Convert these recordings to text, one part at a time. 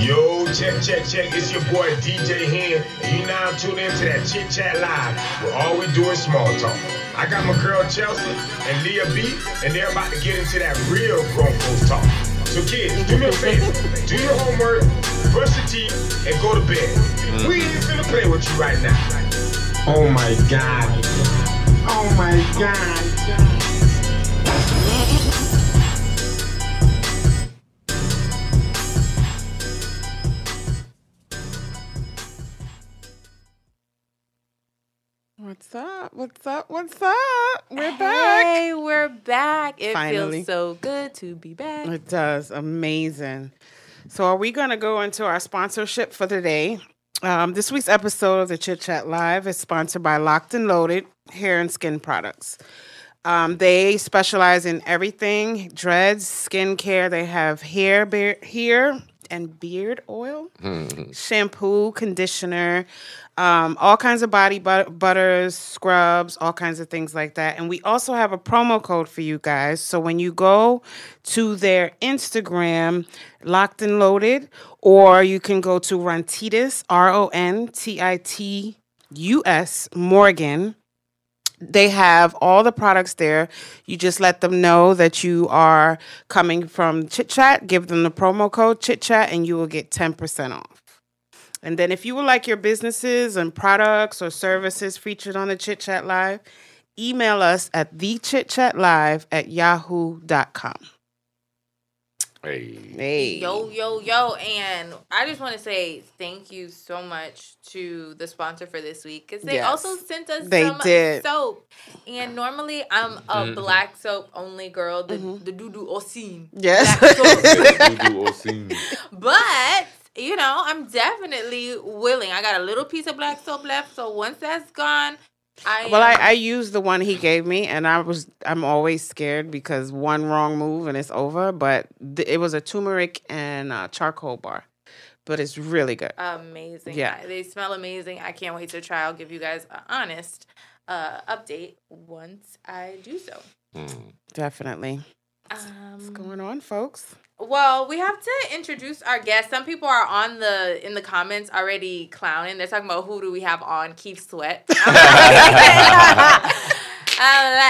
Yo, check, check, check. It's your boy DJ Hen, and you now tuned into that Chit Chat Live, where all we do is small talk. I got my girl Chelse and Leah B, and they're about to get into that real grown folks talk. So kids, do me a favor, do your homework, brush your teeth, and go to bed. Mm. We ain't finna play with you right now. Oh my God. Oh my God. What's up? What's up? What's up? We're back. Hey, we're back. It Finally. feels so good to be back. It does. Amazing. So, are we going to go into our sponsorship for today? Um, this week's episode of the Chit Chat Live is sponsored by Locked and Loaded Hair and Skin Products. Um, they specialize in everything dreads, skincare. They have hair, beard, hair and beard oil, shampoo, conditioner, um, all kinds of body but- butters, scrubs, all kinds of things like that. And we also have a promo code for you guys. So when you go to their Instagram, locked and loaded, or you can go to Rontitus, R O N T I T U S, Morgan they have all the products there. You just let them know that you are coming from Chit Chat, give them the promo code Chit Chat, and you will get 10% off. And then if you would like your businesses and products or services featured on the Chit Chat Live, email us at thechitchatlive at yahoo.com. Hey. Hey. Yo, yo, yo. And I just want to say thank you so much to the sponsor for this week because they Yes. also sent us They some did. soap. And normally I'm a Mhm. black soap only girl, the, Mhm. the Dudu-Osun. Yes. Black soap. Voodoo Osim. But you know, I'm definitely willing. I got a little piece of black soap left, so once that's gone, I Well, I, I used the one he gave me, and I was I'm always scared because one wrong move and it's over. But th- it was a turmeric and uh, charcoal bar, but it's really good. amazing. Yeah. They smell amazing. I can't wait to try. I'll give you guys an honest uh, update once I do so. Hmm. Definitely. What's Um, going on, folks? well, we have to introduce our guests. Some people are on the in the comments already clowning. They're talking about who do we have on Keith Sweat. I'm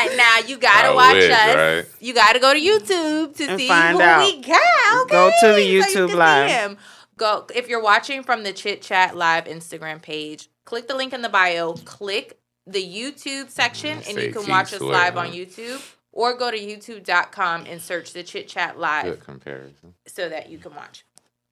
like, I'm now you gotta I watch wish, us. right? You gotta go to YouTube to And see find who out. we got. Okay? Go to the So you YouTube Live. Go if you're watching from the Chit Chat Live Instagram page. Click the link in the bio. Click the YouTube section, and you can watch us live on YouTube. Or go to youtube.com and search the Chit Chat Live Good comparison. so that you can watch.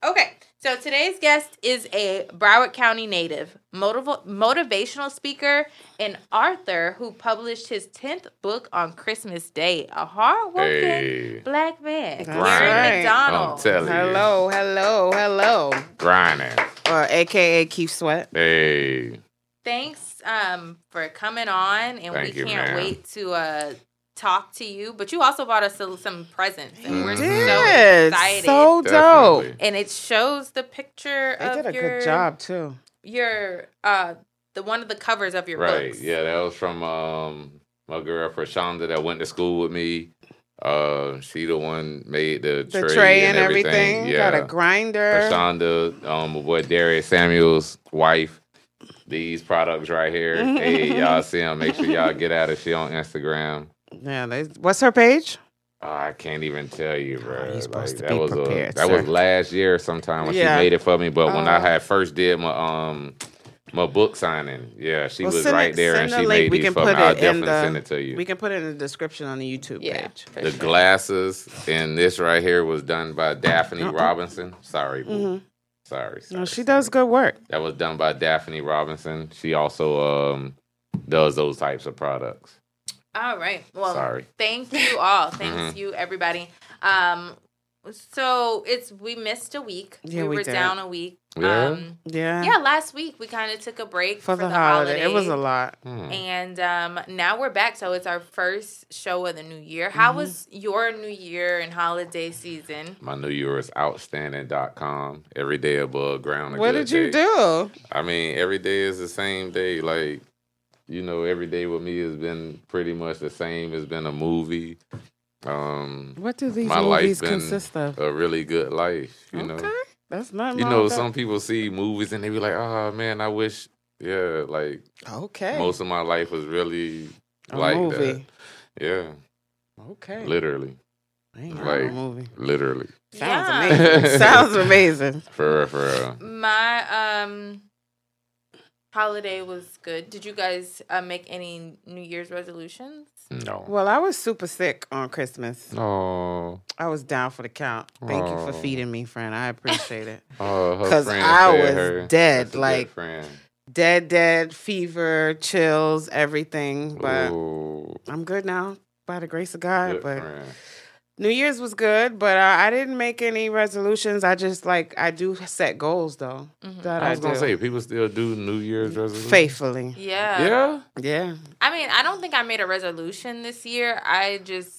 Okay, so today's guest is a Broward County native, motiv- motivational speaker, and author who published his 10th book on Christmas Day. A hardworking Hey. black man, That's Gary right. I'm McDonald. telling you. Hello, hello, hello. Grinding. Or AKA Keith Sweat. Hey. Thanks um, for coming on, and Thank we you, can't ma'am. wait to uh, talk to you. But you also brought us some- some presents, and we're so excited. So dope. Definitely. and it shows the picture They of did a your good job too. your uh the one of the covers of your Right. books. Yeah, that was from um my girl Prashanda that went to school with me. Uh, she the one made the, The tray, tray, and everything. Yeah. Got a grinder. Prashanda, um, my boy Darius Samuel's wife. These products right here. hey, y'all see them. Make sure y'all get at her. She on Instagram. Yeah, they, what's her page? Oh, I can't even tell you, bro. you're supposed to that be was prepared, a, that sir. was last year sometime when Yeah. she made it for me. But when I Oh. had first did my um my book signing, yeah, she Well, was right it- there and she made We these can for me. put I'll it in definitely the- send it to you. We can put it in the description on the YouTube Yeah. page. the sure. glasses and this right here was done by Daphne Uh-uh. Robinson. Sorry, boo. Mhm. sorry, sorry. No, she sorry. does good work. That was done by Daphne Robinson. She also um does those types of products. All right. Well, Sorry. thank you all. Thanks Mhm. you everybody. Um so it's we missed a week. Yeah, we we were did. down a week. Yeah? Um Yeah. yeah, last week we kind of took a break For, the, holiday. It was a lot. Hmm. And um, now we're back, so it's our first show of the new year. How Mm-hmm. was your new year and holiday season? My New Year is outstanding.com. Every day above ground. What did you day. do? I mean, every day is the same day. Like, you know, every day with me has been pretty much the same. It's been a movie. Um, What do these My movies life been consist of? a really good life, you know. Okay. That's not You know, some people see movies and they be like, "Oh man, I wish." Yeah, like Okay. most of my life was really a like movie. that. Yeah, Okay. literally, Ain't like- a movie. literally, Sounds Yeah. amazing. Sounds amazing. for real, for real. My um holiday was good. Did you guys uh, make any New Year's resolutions? No, Well, I was super sick on Christmas. Oh. I was down for the count. Thank you for Oh. feeding me, friend. I appreciate it. Oh, her 'Cause friend I was her. dead, That's like- friend. Dead, dead, fever, chills, everything. But Ooh, I'm good now, by the grace of God. good but friend. New Year's was good, but uh, I didn't make any resolutions. I just like I do set goals though. Mhm. That I I, was gonna do. say people still do New Year's resolutions. faithfully. Yeah. Yeah. Yeah. I mean, I don't think I made a resolution this year. I just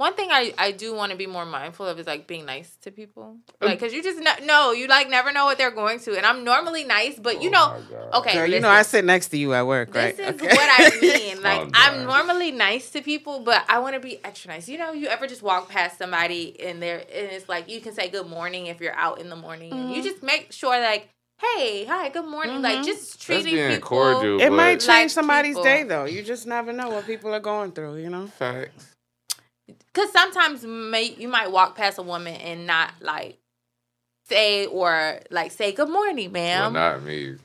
one thing I I do want to be more mindful of is like being nice to people, like because you just no, no, you like never know what they're going to, and I'm normally nice, but you Oh know, my God. okay, Girl, you listen, know I sit next to you at work, This right? is Okay. what I mean. Like Oh, I'm normally nice to people, but I want to be extra nice. You know, you ever just walk past somebody and they're and it's like you can say good morning if you're out in the morning, and you Mhm. just make sure like, hey, hi, good morning, like Mhm. just That's treating being people. cordial. it but might change like somebody's people. day though. You just never know what people are going through, you know? Facts. Because sometimes may, you might walk past a woman and not like say or like say good morning, Well, ma'am. not me.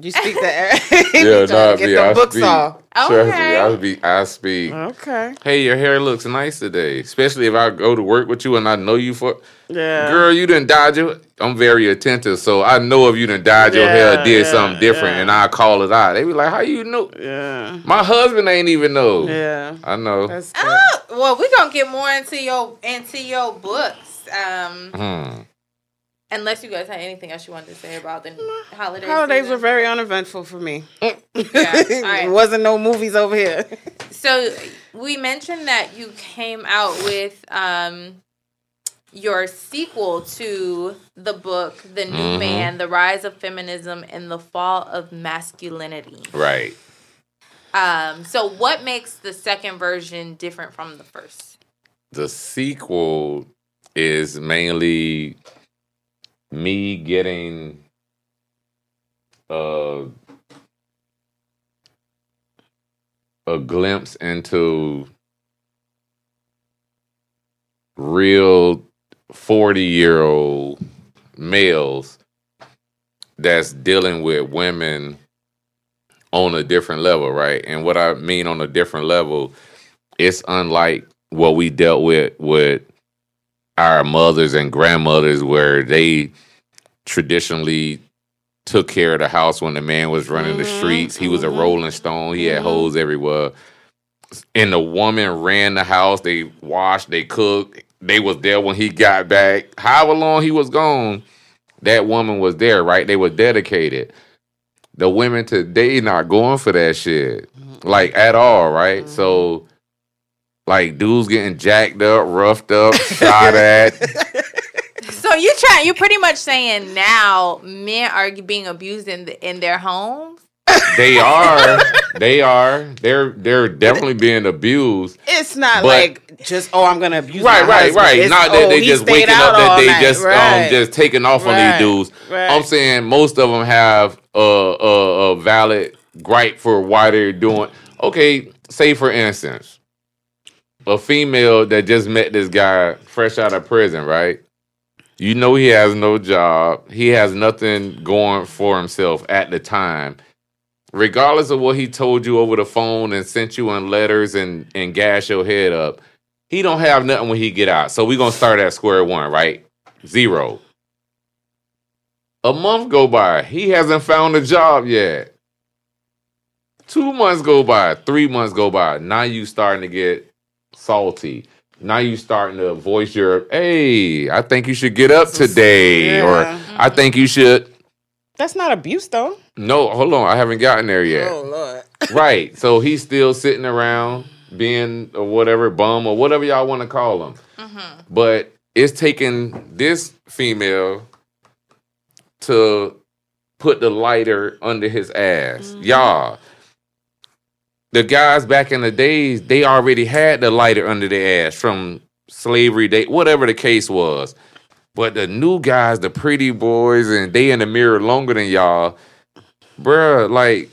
You speak the air. Yeah, get not the. I books speak. off. Trust me, Okay. I speak. I speak. Okay. Hey, your hair looks nice today. Especially if I go to work with you and I know you for. Yeah. Girl, you didn't dodge your. I'm very attentive, so I know if you didn't dyed your hair, or did yeah, something different, yeah. and I call it out. They be like, "How you know?" Yeah. My husband ain't even know. Yeah. I know. That's. Oh, well, we're gonna get more into your into your books. Um, Hmm. Unless you guys had anything else you wanted to say about the holidays. Holidays season. were very uneventful for me. Yeah, all right. It wasn't no movies over here. So we mentioned that you came out with um your sequel to the book The New Mhm. Man: The Rise of Feminism and the Fall of Masculinity. Right. Um so what makes the second version different from the first? The sequel is mainly me getting uh, a glimpse into real 40 year old males that's dealing with women on a different level, right? And what I mean on a different level, it's unlike what we dealt with with our mothers and grandmothers, where they traditionally took care of the house when the man was running the Mhm, streets. He was a mhm. rolling stone. He had Mhm. holes everywhere. And the woman ran the house. They washed. They cooked. They was there when he got back. However long he was gone, that woman was there. Right? They were dedicated. The women today not going for that shit, like at all. Right? So, like dudes getting jacked up, roughed up, shot at. So you try You're pretty much saying now men are being abused in the, in their homes? They are. They are. They're they're definitely being abused. It's not But- like just oh I'm gonna abuse Right, my right, husband. right. It's, Not that oh, they he just waking up that they night. just right. um just taking off on these dudes. right. I'm saying most of them have a, a, a valid gripe for why they're doing. Okay, say for instance, a female that just met this guy fresh out of prison, right? You know he has no job. He has nothing going for himself at the time. Regardless of what he told you over the phone and sent you in letters and and gas your head up, he don't have nothing when he get out. So we gonna start at square one, right? Zero. A month go by. He hasn't found a job yet. Two months go by. Three months go by. Now you starting to get salty. Now you starting to voice your, hey, I think you should get up today. Or Yeah. I think you should. That's not abuse though. No, hold on. I haven't gotten there yet. Oh lord. Right. So he's still sitting around being or whatever bum or whatever y'all want to call him. Mm-hmm. But it's taking this female to put the lighter under his ass. Y'all. The guys back in the days, they already had the lighter under their ass from slavery day, whatever the case was. But the new guys, the pretty boys, and they in the mirror longer than y'all, bruh, like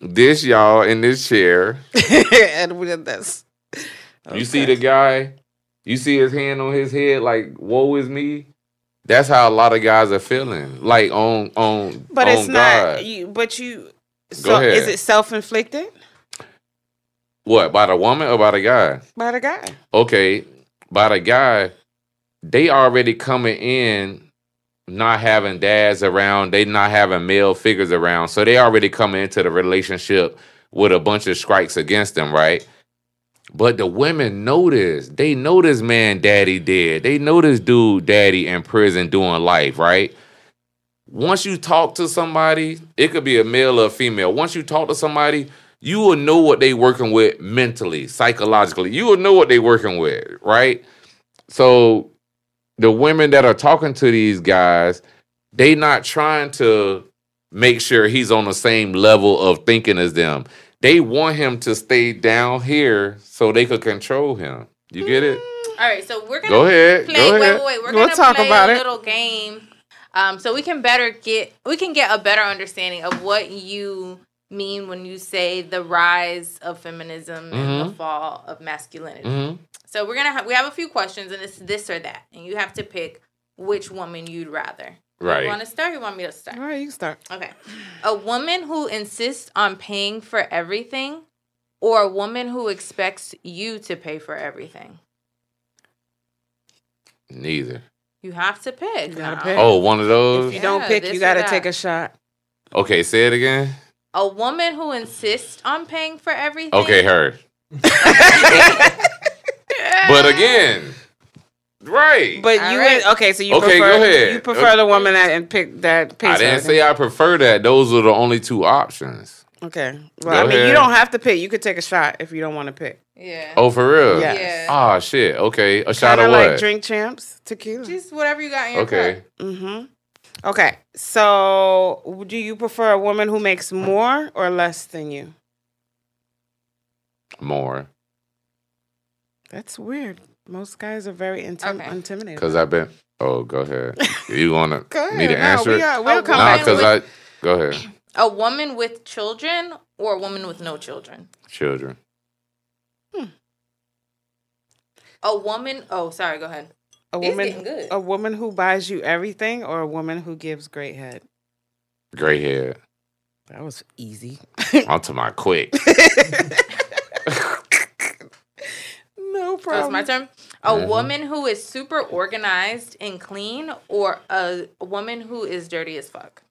this y'all in this chair. and we did this. You see the guy, you see his hand on his head, like, woe is me. That's how a lot of guys are feeling. Like on on But on it's God. not you but you so ahead. is it self inflicted what, by the woman or by the guy? by the guy? okay, by the guy, they already coming in not having dads around, they not having male figures around. So they already coming into the relationship with a bunch of strikes against them, right? But the women know this. They know this man daddy dead. They know this dude daddy in prison doing life, right? Once you talk to somebody, it could be a male or a female. Once you talk to somebody, you will know what they working with mentally, psychologically. You will know what they working with, right? So the women that are talking to these guys, they not trying to make sure he's on the same level of thinking as them. They want him to stay down here so they could control him. You get it? All right, so we're gonna Go ahead. play. Go wait, ahead. wait, wait. We're We'll gonna talk play about a it. little game, um, so we can better get we can get a better understanding of what you mean when you say the rise of feminism and the Mhm. fall of masculinity. hmm So we're gonna have we have a few questions, and it's this or that, and you have to pick which woman you'd rather. Right. You want to start? Or you want me to start? All right, you start. Okay. A woman who insists on paying for everything, or a woman who expects you to pay for everything. Neither. You have to pick. You gotta now. pick. Oh, one of If those? you don't pick, you got to take a shot. Okay, say it again. A woman who insists on paying for everything. Okay, her. But again, right. But All you right. okay? So you Okay, prefer go ahead. you prefer the woman that and pick that pays I didn't everything. say I prefer that. Those are the only two options. Okay. Well, Go I mean, you don't have to pick. You could take a shot if you don't want to pick. Yeah. Oh, for real? Yeah. Yeah. Ah, shit. Okay, a shot Kind of of what? like drink champs tequila. Just whatever you got in your okay. cup. Mm-hmm. Okay. So, do you prefer a woman who makes more or less than you? More. That's weird. Most guys are very intim- Okay. intimidated. Because I've been. Oh, go ahead. You want to me to ahead. No, answer we it? are, we'll Oh, come Nah, back. because I. Go ahead. A woman with children or a woman with no children. Children. A woman. Oh, sorry. Go ahead. A These woman, getting good. a woman who buys you everything, or a woman who gives great head. Gray hair. That was easy. On to my quick. no So it's problem. my turn. A Mhm. woman who is super organized and clean, or a, a woman who is dirty as fuck.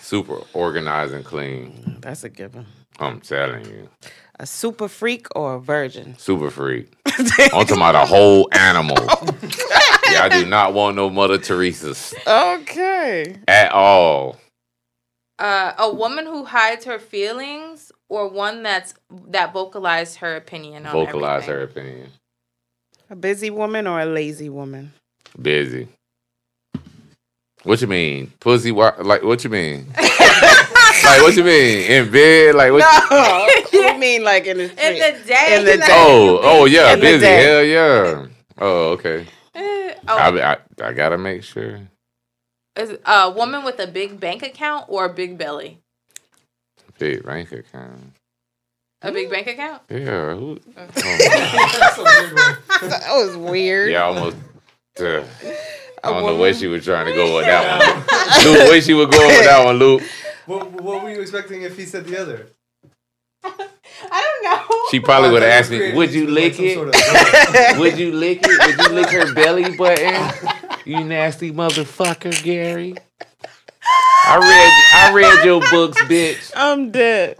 Super organized and clean. That's a given. I'm telling you. A super freak or a virgin? Super freak. I'm talking about a whole animal. yeah, I do not want no Mother Teresa's okay. at all. Uh, a woman who hides her feelings, or one that's that vocalized her opinion on Vocalize her opinion. A busy woman or a lazy woman? Busy. What you mean? Pussy? Wa- like what you mean? like what you mean? In bed? Like what? No. you mean like in the In street? the day. In the day. Oh, oh yeah, In busy. Hell yeah. Oh, okay. eh, oh, I, I I gotta make sure. is a woman with a big bank account or a big belly? Big bank account. A big bank account? Yeah. Who, oh, That's a weird one. that was weird. yeah, almost. uh, I don't know where she was trying to go with that one. Luke, where she was going with that one, Luke? What, what were you expecting if he said the other? I don't know. She probably would thought have asked me, "Would you lick it? sort of- Would you lick it? Would you lick her belly button? You nasty motherfucker, Gary." I read I read your books, bitch. I'm dead.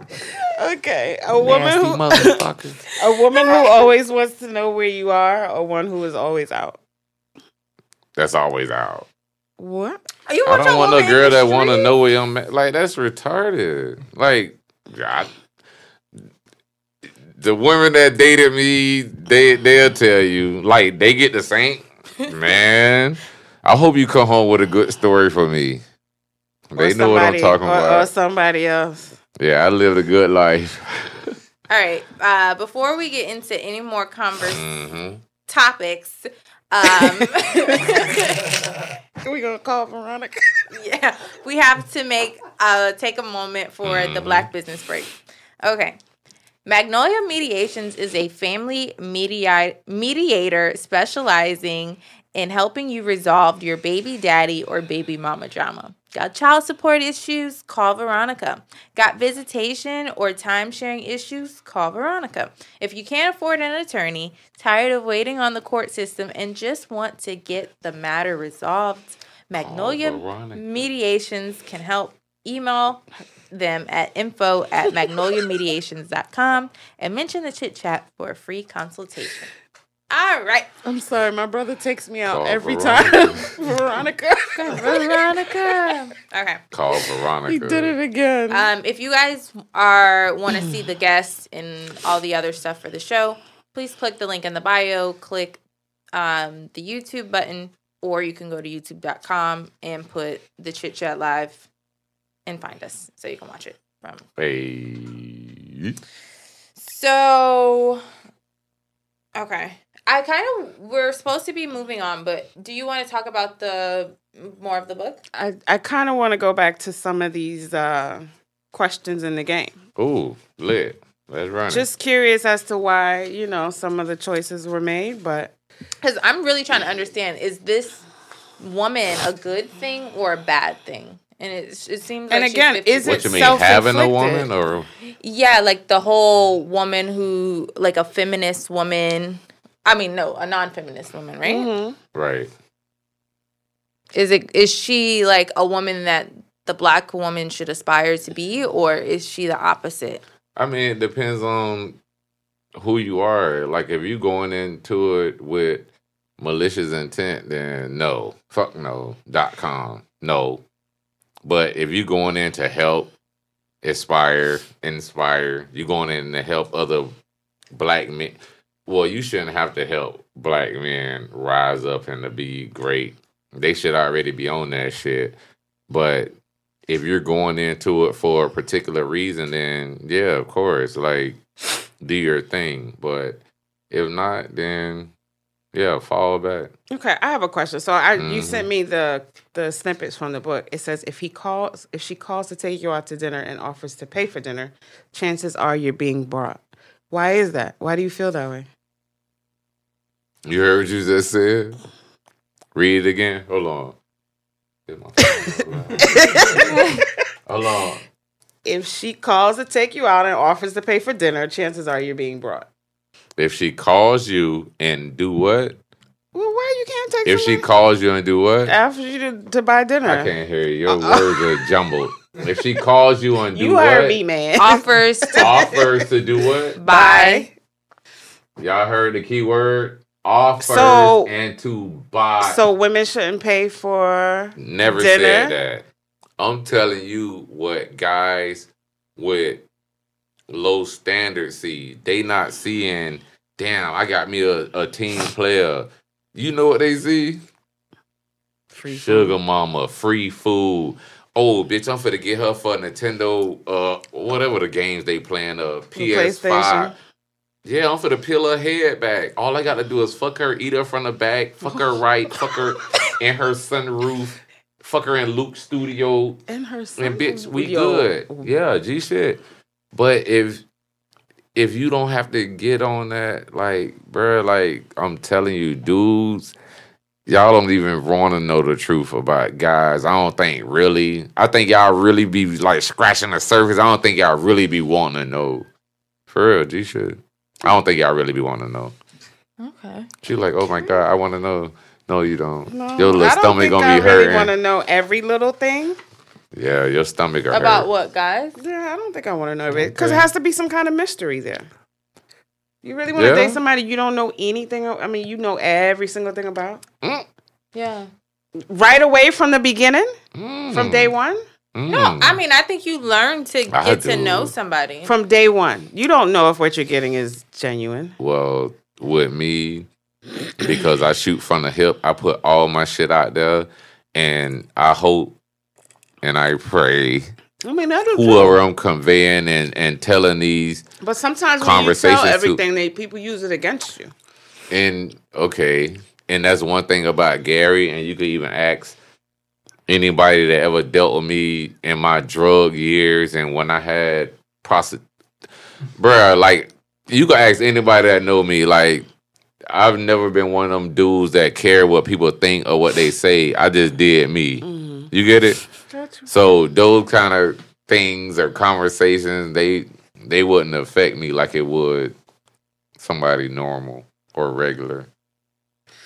Okay, a woman who motherfucker. a woman who always wants to know where you are, or one who is always out. That's always out. What? You I don't want no girl that want to know where I'm at. Like that's retarded. Like, God, the women that dated me, they they'll tell you. Like they get the same. Man, I hope you come home with a good story for me. They Or know what I'm talking or, Or somebody else. Yeah, I lived a good life. All right. Uh, before we get into any more converse hmm topics, Um, we gonna call Veronica. yeah, we have to make uh take a moment for the Black Business Break. Okay. Magnolia Mediations is a family media- mediator specializing in helping you resolve your baby daddy or baby mama drama. Got child support issues? Call Veronica. Got visitation or time sharing issues? Call Veronica. If you can't afford an attorney, tired of waiting on the court system, and just want to get the matter resolved, Magnolia Mediations can help. Email them at info at magnoliamediations.com and mention the chit chat for a free consultation. All right. I'm sorry, my brother takes me out Call every Veronica. time. Veronica. Veronica. Okay. Call Veronica. he did it again. Um, if you guys are want to see the guests and all the other stuff for the show, please click the link in the bio, click um, the YouTube button, or you can go to youtube.com and put the chit chat live and find us so you can watch it from. Hey. So, okay. I kind of we're supposed to be moving on, but do you want to talk about the more of the book? I, I kind of want to go back to some of these uh, questions in the game. Ooh, lit. Let's run it. Just curious as to why, you know, some of the choices were made, but Because I'm really trying to understand: is this woman a good thing or a bad thing? And it it seems like And she's again, 50 is what it you mean, having a woman or yeah, like the whole woman who like a feminist woman. I mean, no, a non-feminist woman, right? Mhm. right? Is it is she like a woman that the black woman should aspire to be, or is she the opposite? I mean, it depends on who you are. Like, if you going into it with malicious intent, then no, fuck no. Dot com, no. But if you going in to help, aspire, inspire, you going in to help other black men. Well, you shouldn't have to help black men rise up and to be great. They should already be on that shit. But if you're going into it for a particular reason, then yeah, of course, like do your thing. But if not, then yeah, fall back. Okay, I have a question. So I you Mhm. sent me the the snippets from the book. It says if he calls if she calls to take you out to dinner and offers to pay for dinner, chances are you're being brought. Why is that? Why do you feel that way? You heard what you just said? Read it again. Hold on. Get my phone. Hold on. If she calls to take you out and offers to pay for dinner, chances are you're being brought. If she calls you and do what? Well, why you can't take If she somebody calls you and do what? after you to, to buy dinner? I can't hear you. Your uh-uh. words are jumbled. If she calls you and do You what? heard me, man. Offers to Offers to do what? buy. Y'all heard the key word? Offers So- and to buy. So women shouldn't pay for Never dinner? said that. I'm telling you what guys with low standards see. They not seeing, damn, I got me a, a team player. You know what they see? free Sugar mama, free food. Oh, bitch, I'm finna get her for Nintendo, uh, whatever the games they playing, uh, PS5. Yeah, I'm finna peel her head back. All I gotta do is fuck her, eat her from the back, fuck her right, fuck her in her sunroof, fuck her in Luke's studio, And her son. and bitch, we good. Yeah, G shit. But if if you don't have to get on that, like, bruh, like I'm telling you, dudes, y'all don't even want to know the truth about guys. I don't think really. I think y'all really be like scratching the surface. I don't think y'all really be wanting to know. For real, G shit. I don't think y'all really be wanting to know. Okay. She like, oh my god, I want to know. No, you don't. No, your little I don't stomach think gonna I be really hurting. want to know every little thing. Yeah, your stomach are About hurt. what, guys? Yeah, I don't think I want to know it because Okay. it has to be some kind of mystery there. You really want to Yeah. date somebody you don't know anything? I mean, you know every single thing about Yeah. right away from the beginning, Mm. from day one, No, mm. I mean I think you learn to I get to know somebody. from day one. You don't know if what you're getting is genuine. Well, with me, because I shoot from the hip, I put all my shit out there, and I hope and I pray I mean, I do. too. whoever I'm conveying and, and telling these, But sometimes when you Conversations tell too. everything, they people use it against you. and okay, and that's one thing about Gary. And you could even ask anybody that ever dealt with me in my drug years and when I had prosti bruh, like you can ask anybody that know me, like I've never been one of them dudes that care what people think or what they say. I just did me. Mm-hmm. You get it? So those kind of things or conversations, they they wouldn't affect me like it would somebody normal or regular.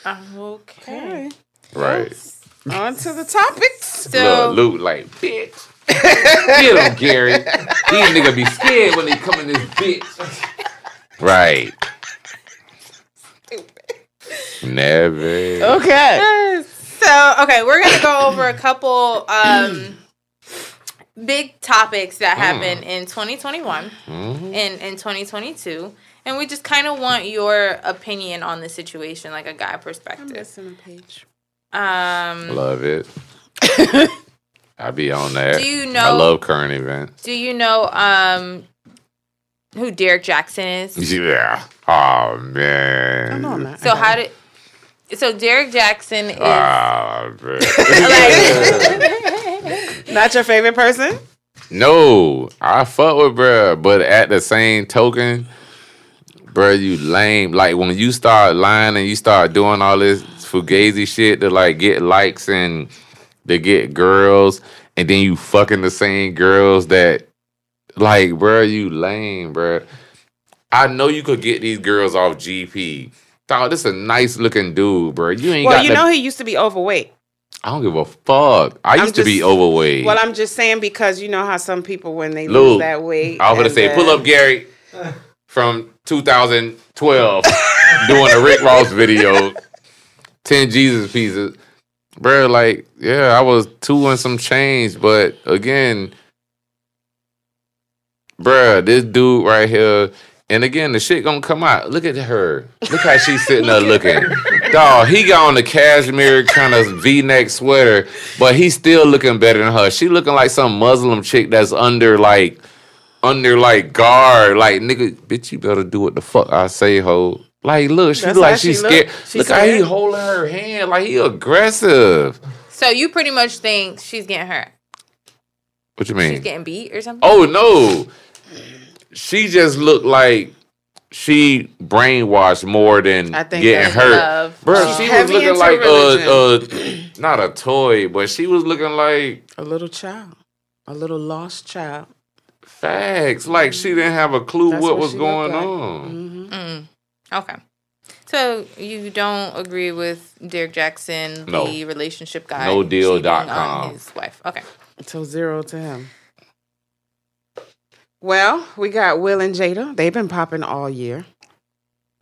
Okay. Okay. Right. On to the topics. So Look, Luke like, bitch. Get him, Gary. These niggas be scared when they come in this bitch. Right. Stupid. Never. Okay. so okay, we're gonna go over a couple um big topics that happened in 2021 Mhm. and in 2022. And we just kind of want your opinion on the situation, like a guy I'm perspective. missing a page. Um, Love it. I be on that. Do you know? I love current events. do you know um who Derrick Jaxin is? Yeah. Oh man. I know I'm. So how did so Derrick Jaxin is Ah, like Not your favorite person? No, I fuck with bruh, but at the same token, bruh, you lame. Like when you start lying and you start doing all this fugazi shit to like get likes and to get girls, and then you fucking the same girls that, like, bruh, you lame, bruh. I know you could get these girls off GP. Dog, this a nice looking dude, bruh. You ain't Well, got you the- know he used to be overweight. I don't give a fuck. I I'm used to be overweight. Well, I'm just saying because you know how some people when they Luke, lose that weight. I was gonna say, then- pull up Gary from 2012 doing a Rick Ross video, 10 Jesus pieces. Bro, like, yeah, I was two and some change, but again, bruh, this dude right here, and again, the shit gonna come out. Look at her. Look how she's sitting there looking. Dog, he got on the cashmere kind of V-neck sweater, but he's still looking better than her. She looking like some Muslim chick that's under like under like guard. Like nigga, bitch, you better do what the fuck I say, ho. Like, look, she That's like she she's look? scared. She look how he holding her hand, like he aggressive. so you pretty much think she's getting hurt. What you mean? She's getting beat or something? Oh no, she just looked like she brainwashed more than I think getting hurt. Love. Bro, she was looking like a, uh not a toy, but she was looking like a little child, a little lost child. facts. Like she didn't have a clue what what was going like. on. Mhm. Mm. Okay. So you don't agree with Derrick Jaxin, No. the relationship guy, No deal dot com. his wife? Okay. So zero to him. Well, we got Will and Jada. They've been popping all year.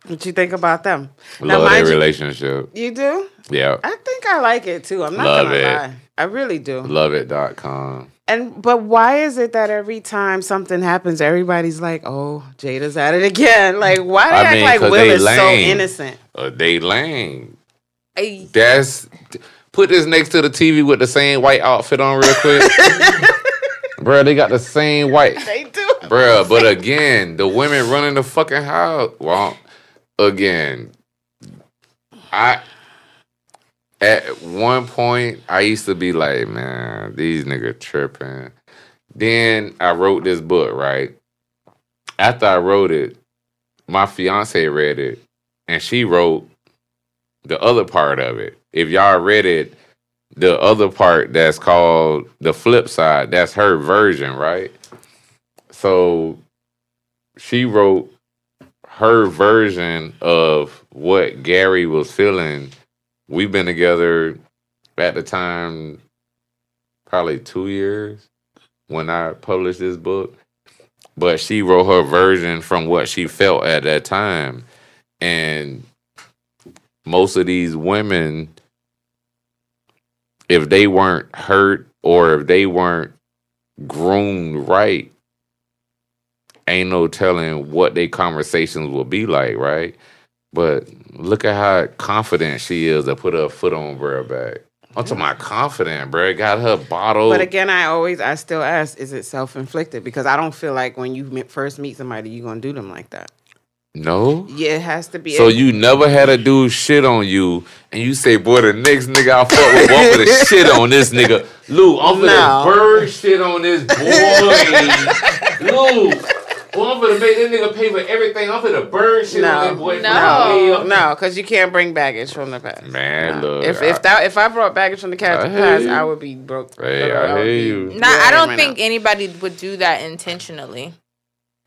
What you think about them? Now, Love their you- relationship. You do? Yeah. I think I like it too. I'm not Love gonna it. lie. I really do. Love it.com. And but why is it that every time something happens, everybody's like, "Oh, Jada's at it again"? Like, why they I act mean, like 'cause Will is so innocent? Uh, they lame. That's put this next to the TV with the same white outfit on real quick. Bruh, they got the same white. They do. Bruh, but again, the women running the fucking house. Well, again, I at one point I used to be like, man, these niggas tripping. Then I wrote this book, right? After I wrote it, my fiance read it, and she wrote the other part of it. If y'all read it, the other part that's called the flip side, that's her version, right? So she wrote her version of what Gary was feeling. We've been together at the time probably two years when I published this book. But she wrote her version from what she felt at that time. And most of these women, if they weren't hurt or if they weren't groomed right, ain't no telling what their conversations will be like, right? But look at how confident she is to put her foot on bro back. I'm talking about confident, bro. Got her bottle. But again, I always, I still ask, is it self inflicted? Because I don't feel like when you first meet somebody, you're gonna do them like that. No. Yeah, it has to be. So you never had a dude shit on you, and you say, "Boy, the next nigga I fuck with, I'm finna shit on this nigga." Lou, I'm finna No. bird shit on this boy. Lou, well, I'm finna make this nigga pay for everything. I'm finna bird shit on no, this boy. No. no, no, because you can't bring baggage from the past. Man, No. look, if I- if that if I brought baggage from the cat I hear past. I would be broke. Hey, would I hear you. Nah, I don't right think now. anybody would do that intentionally.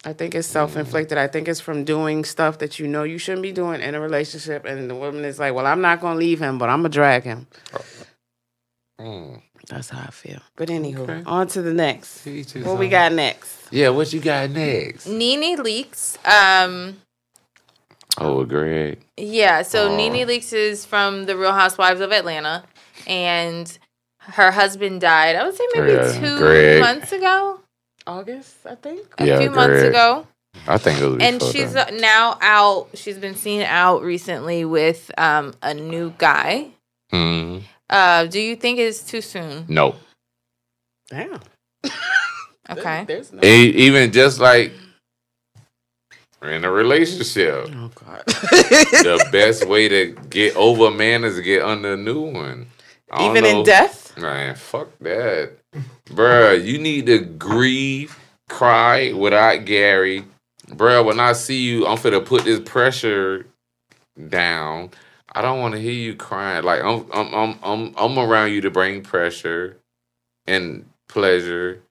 I think it's self inflicted. I think it's from doing stuff that you know you shouldn't be doing in a relationship, and the woman is like, "Well, I'm not gonna leave him, but I'm gonna drag him." Mm. That's how I feel. But anywho, Okay. on to the next. Teach his What we got next? Yeah, what you got next? NeNe Leakes. Um, Oh, Greg. yeah, so Aw. NeNe Leakes is from the Real Housewives of Atlanta, and her husband died. I would say maybe Yeah, two Greg. months ago, August, I think. a Yeah, few months ago. I think it was. and she's that. uh, now out. She's been seen out recently with um, a new guy. Mhm. Uh, do you think it's too soon? No. Damn. Okay. There's no. E- even just like in a relationship, Oh God. the best way to get over a man is to get under a new one. I don't Even in death. Man, fuck that. Bruh, you need to grieve, cry without Gary. Bruh, when I see you, I'm finna put this pressure down. I don't want to hear you crying. Like I'm I'm I'm I'm I'm around you to bring pressure and pleasure.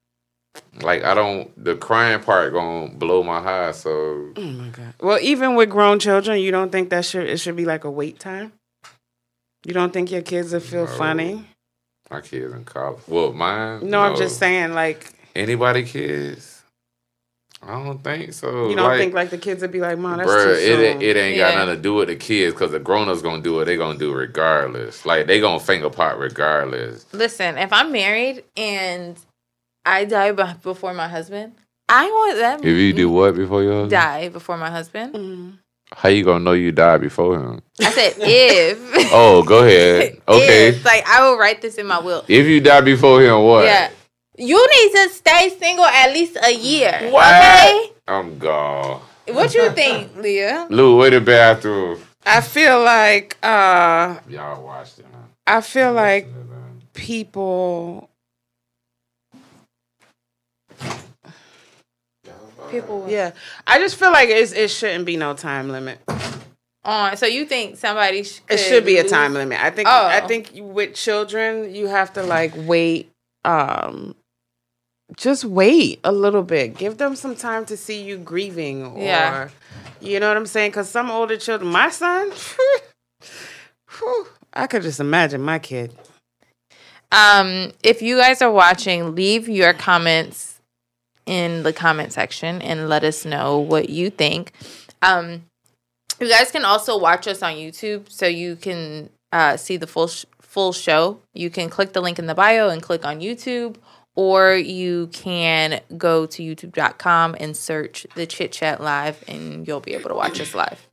Like I don't the crying part gonna blow my high, so Oh my God. Well, even with grown children, you don't think that should it should be like a wait time? You don't think your kids will feel No. funny? my kids in college. Well, mine. No, I'm just saying, like, Anybody kids? I don't think so. you don't Like, think like the kids would be like, "Mom, that's Bruh, too it, soon." ain't- it ain't got nothing to do with the kids because the grown ups gonna do what they gonna do regardless. Like they gonna finger pot regardless. Listen, if I'm married and I die before my husband, I want them If you do what before your husband? die before my husband. Mm. How you gonna know you died before him? I said if. Oh, go ahead. Okay. If, like I will write this in my will. If you die before him, what? Yeah. You need to stay single at least a year. What? Okay? I'm gone. What you think, Leah? Lou, where the bathroom? I feel like uh Y'all watched it. Huh? I feel like people People yeah. I just feel like it's, it shouldn't be no time limit. on. So you think somebody sh- It should be a time limit. I think Oh. I think with children you have to like wait um just wait a little bit. Give them some time to see you grieving or Yeah. you know what I'm saying cuz some older children, my son whew, I could just imagine my kid. Um, if you guys are watching, leave your comments in the comment section and let us know what you think. Um, you guys can also watch us on YouTube, so you can uh, see the full sh- full show. You can click the link in the bio and click on YouTube, or you can go to YouTube.com and search the Chit Chat Live, and you'll be able to watch us live.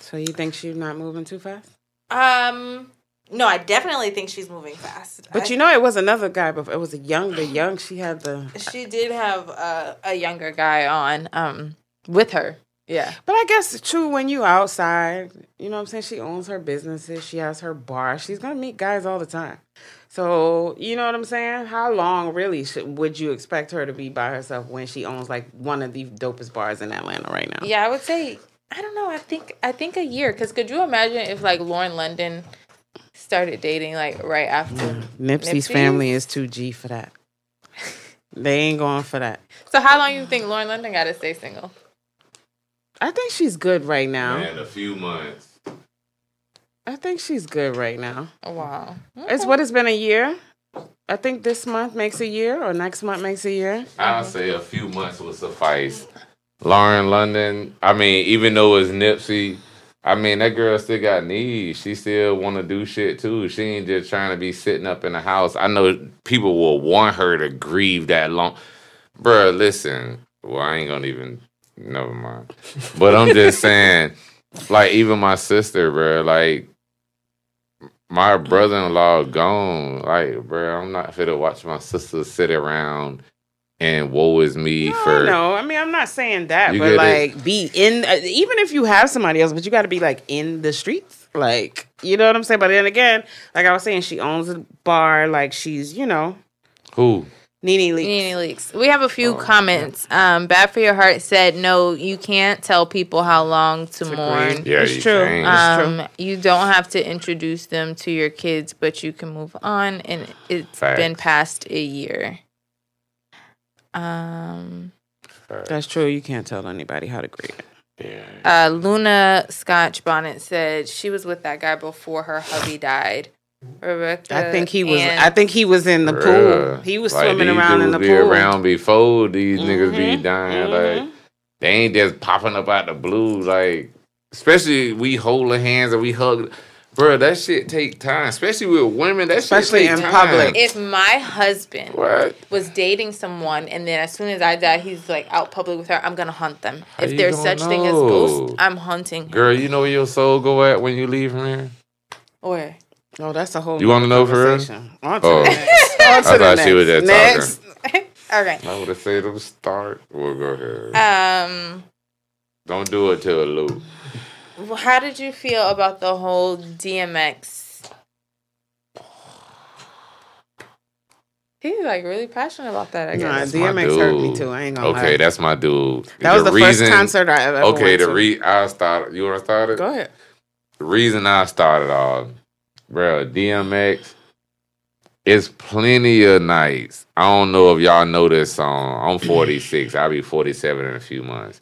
So you think she's not moving too fast? Um, no, I definitely think she's moving fast. But you know, it was another guy, but it was a younger, young. She had the. she did have a, a younger guy on um with her. Yeah. But I guess it's true when you outside. You know what I'm saying? She owns her businesses. She has her bar. She's gonna meet guys all the time. So you know what I'm saying? How long really should, would you expect her to be by herself when she owns like one of the dopest bars in Atlanta right now? Yeah, I would say I don't know. I think I think a year. Cause could you imagine if like Lauren London started dating like right after? Mm, Nipsey's Nipsey? family is too G for that. they ain't going for that. So how long you think Lauren London got to stay single? I think she's good right now. Man, a few months. I think she's good right now. Oh, wow. It's what it's been a year. I think this month makes a year, or next month makes a year. I'll say a few months will suffice. Lauren London, I mean, even though it's Nipsey, I mean that girl still got needs. She still want to do shit too. She ain't just trying to be sitting up in the house. I know people will want her to grieve that long. Bruh, listen. Well, I ain't gonna even. Never mind. But I'm just saying, like even my sister, bruh, like my brother-in-law gone. Like, bro, I'm not fit to watch my sister sit around and woe is me for No, I mean I'm not saying that, but get it? like be in uh, even if you have somebody else, but you got to be like in the streets, like you know what I'm saying. But then again, like I was saying, she owns a bar, like she's you know who? NeNe Leakes. NeNe Leakes. We have a few Oh, comments. Um, Bad for Your Heart said, "No, you can't tell people how long to It's mourn. agreed. Yeah, It's true. can't. Uh, Um, you don't have to introduce them to your kids, but you can move on, and it's Facts. been past a year." Um, That's true. You can't tell anybody how to grieve. Yeah. uh, Luna Scotch Bonnet said she was with that guy before her hubby died. Rebecca, I think he was. and- I think he was in the pool. He was Like, swimming around in dudes the be pool. around before these niggas be Mhm, dying. mhm. Like they ain't just popping up out the blue. Like especially we holding hands and we hug. Bro, that shit take time. Especially with women. That Especially shit take in time. public. if my husband What? was dating someone and then as soon as I die, he's like out public with her, I'm gonna hunt them. How if there's gonna such thing as ghosts, I'm hunting. Girl, you know where your soul go at when you leave from here? Or Oh, that's a whole. You wanna know for real? On to Oh. the next. On to I the thought she was next. just Next. okay. I would have said them start. We'll go ahead. Um Don't do it till a loop. how did you feel about the whole DMX? He's like really passionate about that, I Nah, guess. That's DMX hurt me too. I ain't gonna lie. Okay, lie. that's my dude. that was the reason- first concert I ever Okay, went the to. re I started. You want to start it? Go ahead. The reason I started off, bro, DMX. It's plenty of nights. I don't know if y'all know this song. I'm 46. I'll be 47 in a few months.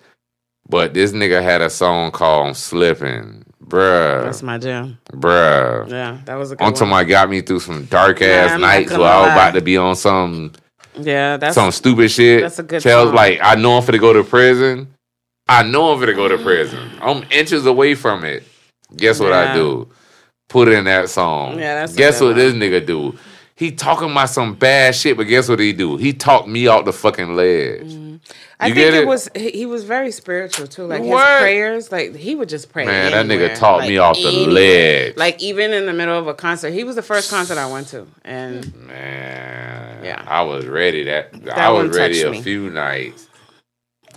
But this nigga had a song called "Slipping," bruh, That's my jam. bruh. Yeah, that was a good On one. I got me through some dark ass I'm nights where I was about to be on some Yeah, that's some stupid shit. that's a good Tells like I know I'm finna go to prison. I know I'm finna go to prison. I'm inches away from it. Guess what I do? Put in that song. Yeah, that's Guess what this nigga do? He talking about some bad shit, but guess what he do? He talked me off the fucking ledge. Mm-hmm. I You think it it? was he, was very spiritual too. Like his prayers, like he would just pray. Man, that anywhere, nigga taught me like, off the ledge. Like even in the middle of a concert, he was the first concert I went to, and Man, Yeah. I was ready. That, I was ready a me. few nights.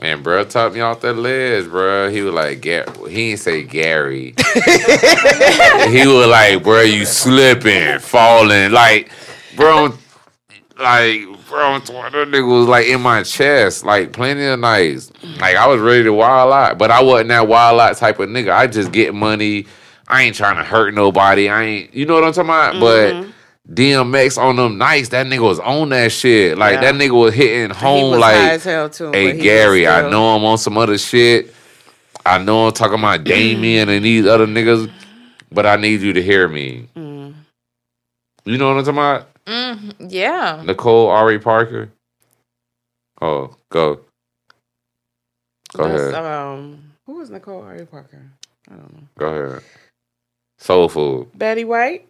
And bro taught me off that ledge, bro. He was like, Gar- he didn't say Gary. he was like, bro, you slipping, falling, like, bro, like, bro, that nigga was like in my chest, like plenty of nights. Like I was ready to wild out, but I wasn't that wild out type of nigga. I just get money. I ain't trying to hurt nobody. I ain't, you know what I'm talking about? Mm-hmm. But DMX on them nights, that nigga was on that shit. Like Yeah. that nigga was hitting home was like high as hell too. Hey Gary, I know I'm on some other shit. I know I'm talking about Damien and these other niggas, but I need you to hear me. Mm. You know what I'm talking about? Mm, yeah. Nicole Ari Parker. Oh, go. Go That's, ahead. Um, who was Nicole Ari Parker? I don't know. Go ahead. Soul food. Betty White.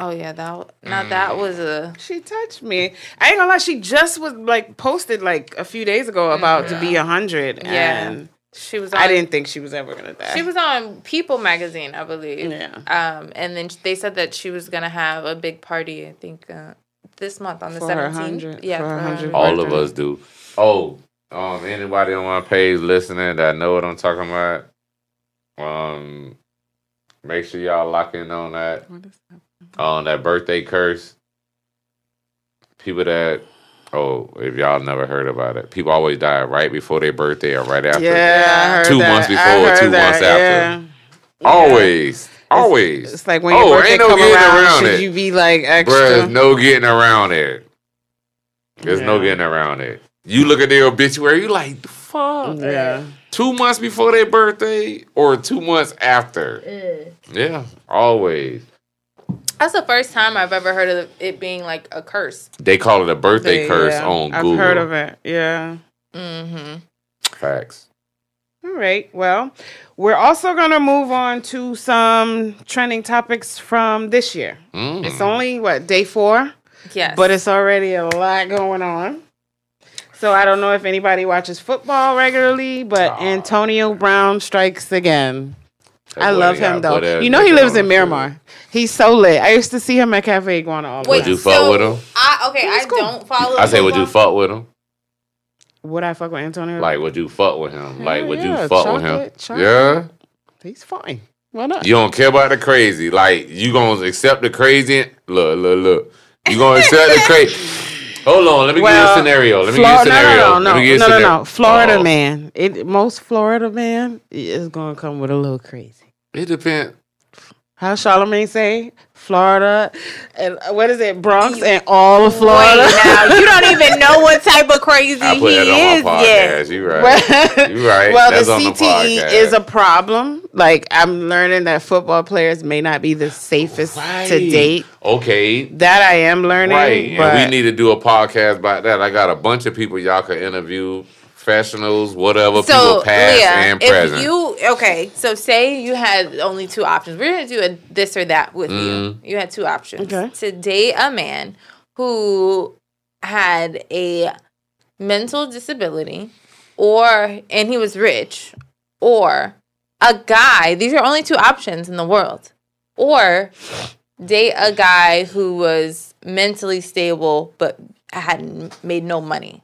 Oh yeah, that w- now that was a She touched me. I ain't gonna lie. She just was like posted like a few days ago about to be a hundred, Yeah. and she was. On, I didn't think she was ever gonna die. She was on People magazine, I believe. Yeah. Um, and then they said that she was gonna have a big party. I think uh, this month on the For seventeenth. Yeah, for for 100 All of us do. Oh, um, anybody on my page listening that know what I'm talking about, um, make sure y'all lock in on that What is that? On that birthday curse. People that oh, if y'all never heard about it, people always die right before their birthday or right after. Yeah, I heard Two that. months I before, heard two months after. Yeah. Always, always. It's like when your Oh, birthday ain't no come getting around, around should it. you be like extra? Bruh, there's no getting around it. There's no getting around it. You look at their obituary, you like, fuck. yeah. Two months before their birthday or two months after. Yeah, always. That's the first time I've ever heard of it being like a curse. They call it a birthday They- curse yeah. on I've Google. heard of it. Yeah. Mm-hmm. Facts. All right. Well, we're also going to move on to some trending topics from this year. Mm. It's only, what, day four? Yes, But it's already a lot going on. So I don't know if anybody watches football regularly, but Aw. Antonio Brown strikes again. That I love got him though. ass You know he lives in him, Miramar. He's so lit. I used to see him at Cafe Iguana all the Wait, Would you time. fuck so with him? I okay, I cool. don't follow. I say, would you fuck with him? Would I fuck with Antonio? Like, would you fuck with him? Like, would yeah, you fuck with him? chocolate, chocolate. Yeah. he's fine. Why not? You don't care about the crazy. Like, you gonna accept the crazy? Look, look, look. You gonna accept the crazy? Hold on. Let me give you a scenario. Let me Flor- give you a scenario. No, no, no, no, no, no. Florida Uh-oh. man. It most Florida man is gonna come with a little crazy. It depends. How Charlemagne say? Florida and uh, what is it? Bronx and all of Florida. Wait, now you don't even know what type of crazy I he put that is on my yet. podcast. You right. You right. well, That's the on the CTE is a problem. Like I'm learning that football players may not be the safest to date. Okay. That I am learning. Right. But and we need to do a podcast about that. I got a bunch of people y'all can interview, professionals, whatever, So, people past Leah, and if you okay, so say you had only two options. We're gonna do a this or that with you. Mm-hmm. You had two options Okay. to date a man who had a mental disability, or and he was rich, or a guy. These are only two options in the world, or date a guy who was mentally stable but hadn't made no money.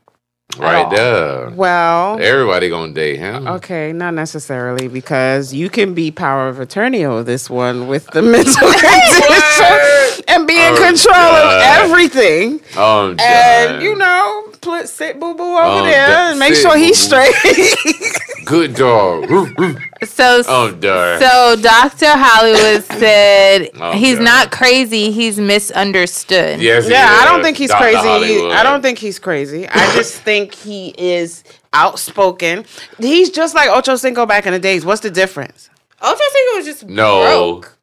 Right there. well, Everybody gonna date him. Okay, not necessarily because you can be power of attorney over this one with the mental condition and be in Oh, control God. of everything. Oh, And you know, put sit boo boo over Oh, there and make sure he's boo-boo. straight. good dog. Roof, roof. So Oh, darn. So Dr. Hollywood said Oh, he's God. not crazy, he's misunderstood. yes, he yeah, I don't think he's Dr. crazy. Hollywood. I don't think he's crazy. I just think he is outspoken. He's just like Ocho Cinco back in the days. What's the difference? Ocho Cinco was just No. broke.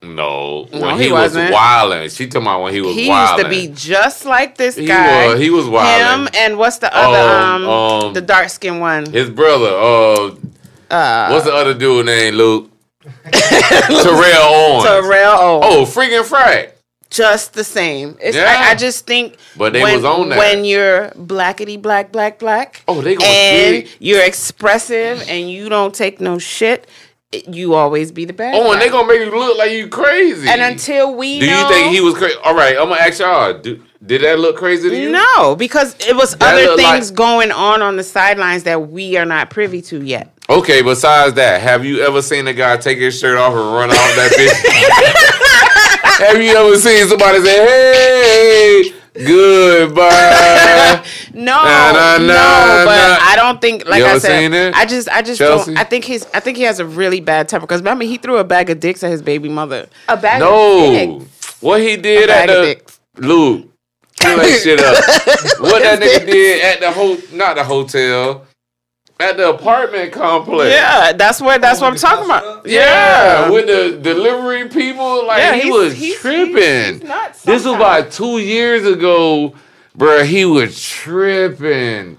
No, No, when he he, was wilding. She talking about when he was He used to be just like this He guy. was. He was wilding. Him and what's the other um, Um, um, the dark skinned one? His brother. Uh, Uh, what's the other dude name? Luke. Terrell Owens. Terrell Owens. Oh, freaking frack. just the same. It's, Yeah. I, I just think But they when, was on that. when you're blackety black black black. Oh, they gonna and dig. you're expressive and you don't take no shit. You always be the bad. Oh, and guy. they gonna make you look like you crazy. and until we do know, you think he was crazy? All right, I'm gonna ask y'all. Do, did that look crazy to you? No, because it was That other things like- going on on the sidelines that we are not privy to yet. Okay, besides that, have you ever seen a guy take his shirt off and run off that bitch? have you ever seen somebody say, "Hey, goodbye"? No, Nah, nah, no, but nah. I don't think. Like You I said, seen it? I just, I just Chelsea? don't. I think he's, I think he has a really bad temper. Because remember, he threw a bag of dicks at his baby mother. A bag of No, dicks. what he A did at of the dicks. Luke. That shit up. what that nigga did at the ho not the hotel, at the apartment complex. Yeah, that's what, that's Oh, what I'm talking about. Yeah, with the delivery people, like Yeah, he he's- was he's- tripping. he's- he's nuts this was about two years ago, bruh. He was tripping.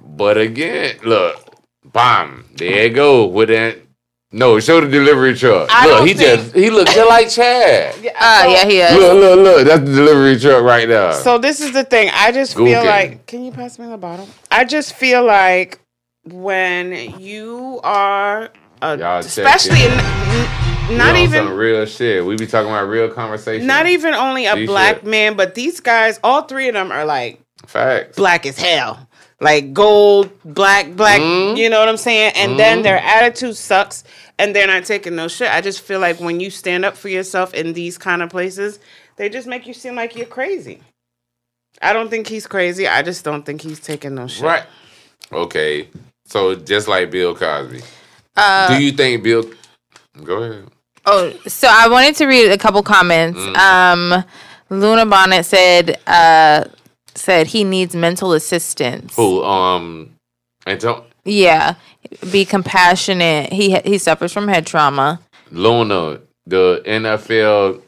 But again, look, bam, there you go with that. No, show the delivery truck. I look, he think- just he looked just like Chad. Uh, yeah, he is. Look, look, look. That's the delivery truck right now. So this is the thing. I just feel like. Can you pass me the bottle? I just feel like when you are, Y'all especially in. n- not even some real shit. We be talking about real conversation. Not even only a You black should. man, but these guys, all three of them are like facts. black as hell. Like gold, black, black, Mhm. you know what I'm saying? And then Mhm. their attitude sucks and they're not taking no shit. I just feel like when you stand up for yourself in these kind of places, they just make you seem like you're crazy. I don't think he's crazy. I just don't think he's taking no shit. Right. Okay. So just like Bill Cosby, Uh, do you think Bill? Go ahead. Oh, so I wanted to read a couple comments. Mm. Um, Luna Bonnet said uh, said he needs mental assistance. Who? Um. And don't Yeah, be compassionate. He he suffers from head trauma. Luna, the NFL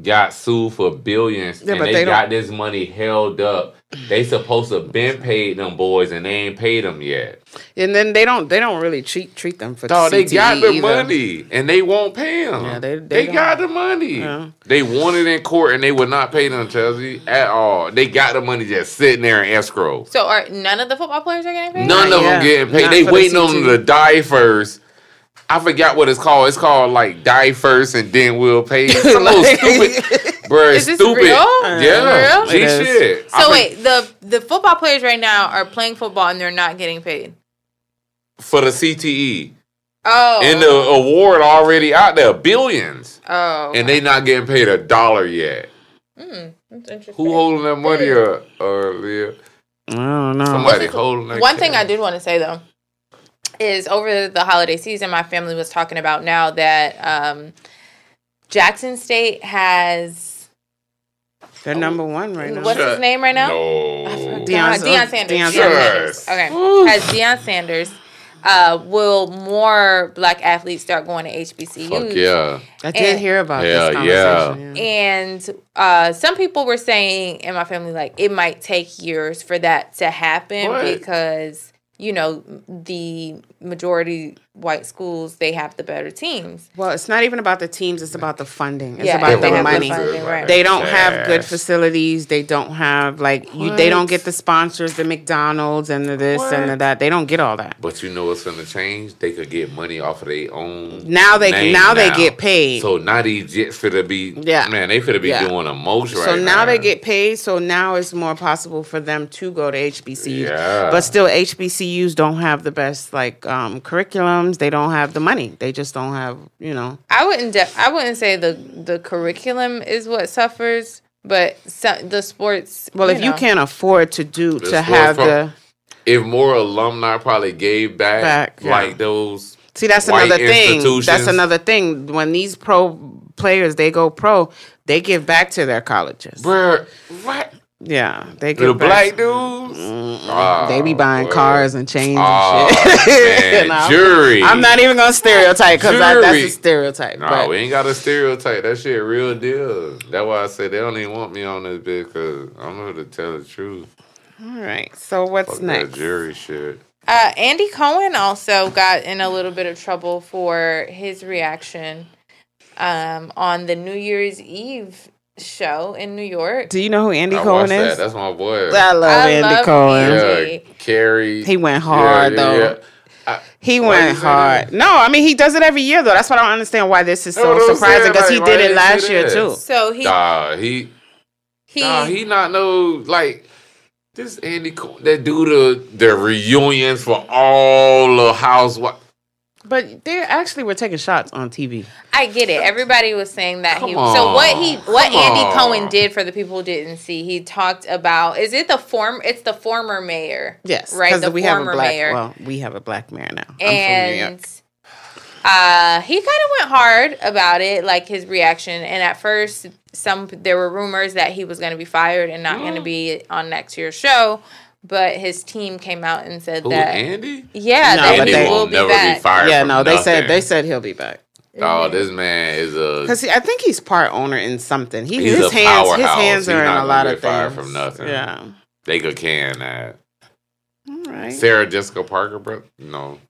got sued for billions, Yeah, and but they, they got this money held up. They supposed to been paid them boys, and they ain't paid them yet. And then they don't they don't really treat treat them for Dog, they got the either. money, and they won't pay them. Yeah, they- they, they got the money. Yeah. They won it in court, and they would not pay them, Chelsea, at all. They got the money just sitting there in escrow. So are none of the football players are getting paid? None Not of them getting paid. Not They for the waiting on CTE. them to die first. I forgot what it's called. It's called like die first and then we'll pay. Some little Like- stupid, Bro, Is it's this stupid. real? Yeah, Real? G shit. So think wait, the the football players right now are playing football and they're not getting paid. for the CTE Oh, and the award already out there, billions, oh, and they not getting paid a dollar yet. Hmm, that's interesting. Who holding that money up? Uh, Leah? I don't know. Somebody holding that. One thing I did want to say though is over the holiday season, my family was talking about now that um, Jackson State has They're number one right now. what's his name right now? No. Deion- Deion Sanders. Deion Deion Sanders. Sanders. Okay. Has Deion Sanders. Uh, will more black athletes start going to HBCUs? Fuck yeah. I did And- hear about Hell this yeah. conversation. Yeah. And uh, some people were saying in my family, like, it might take years for that to happen What? because, you know, the majority white schools, they have the better teams. Well, it's not even about the teams; it's about the funding. It's Yeah, about the have the money. funding, right. They don't have good facilities. They don't have like you. They don't get the sponsors, the McDonald's and the this and the that. They don't get all that. But you know what's gonna change? They could get money off of their own. Now they name now they get paid. So now these jets finna be Yeah. man, they finna be Yeah. doing a most right so now, now they get paid. So now it's more possible for them to go to HBCUs. Yeah. But still, HBCUs don't have the best like um, curriculums. They don't have the money. They just don't have you know. I wouldn't, de- I wouldn't say the, the curriculum is what suffers, but some, the sports. Well, if you can't afford to do The to have pro- the if more alumni probably gave back, Back, yeah. like those See, that's white another thing. That's another thing. When these pro players they go pro, they give back to their colleges. bruh, what? Yeah, they give The black dudes? Ah, they be buying boy. cars and chains Ah, and shit. man, No, jury. I'm not even gonna stereotype because that's a stereotype. No, but we ain't got a stereotype. That shit real deal. That's why I say they don't even want me on this bit because I'm here to tell the truth. all right. So what's Fuck next? that jury shit. Uh, Andy Cohen also got in a little bit of trouble for his reaction um, on the New Year's Eve show in New York. Do you know who Andy I Cohen watched that. is? That's my boy. I love I Andy love Cohen. Andy. yeah, Carrie. He went hard though. I- He went hard. No, I mean he does it every year though. That's why I don't understand why this is so what surprising saying, because he did it last year too. So he Nah, he, he, nah, he not know like this Andy Co- that do the uh, the reunions for all the housewives. But they actually were taking shots on TV. I get it. Everybody was saying that he. Come So what he what come Andy on. Cohen did for the people who didn't see, he talked about. Is it the form? It's the former mayor. Yes, right. The we have a former black. mayor. Well, we have a black mayor now. I'm from New York. and uh, he kind of went hard about it, like his reaction. And at first, some there were rumors that he was going to be fired and not going to be on next year's show. But his team came out and said Who that Andy? yeah, No, that but they- will will be never back. be fired. Yeah, from no, they said they said he'll be back Oh, this man is a because I think he's part owner in something. He, He's his a hands, his hands He are in a lot get of fired things. from nothing. Yeah. they could can that. All right. Sarah Jessica Parker, bro? No,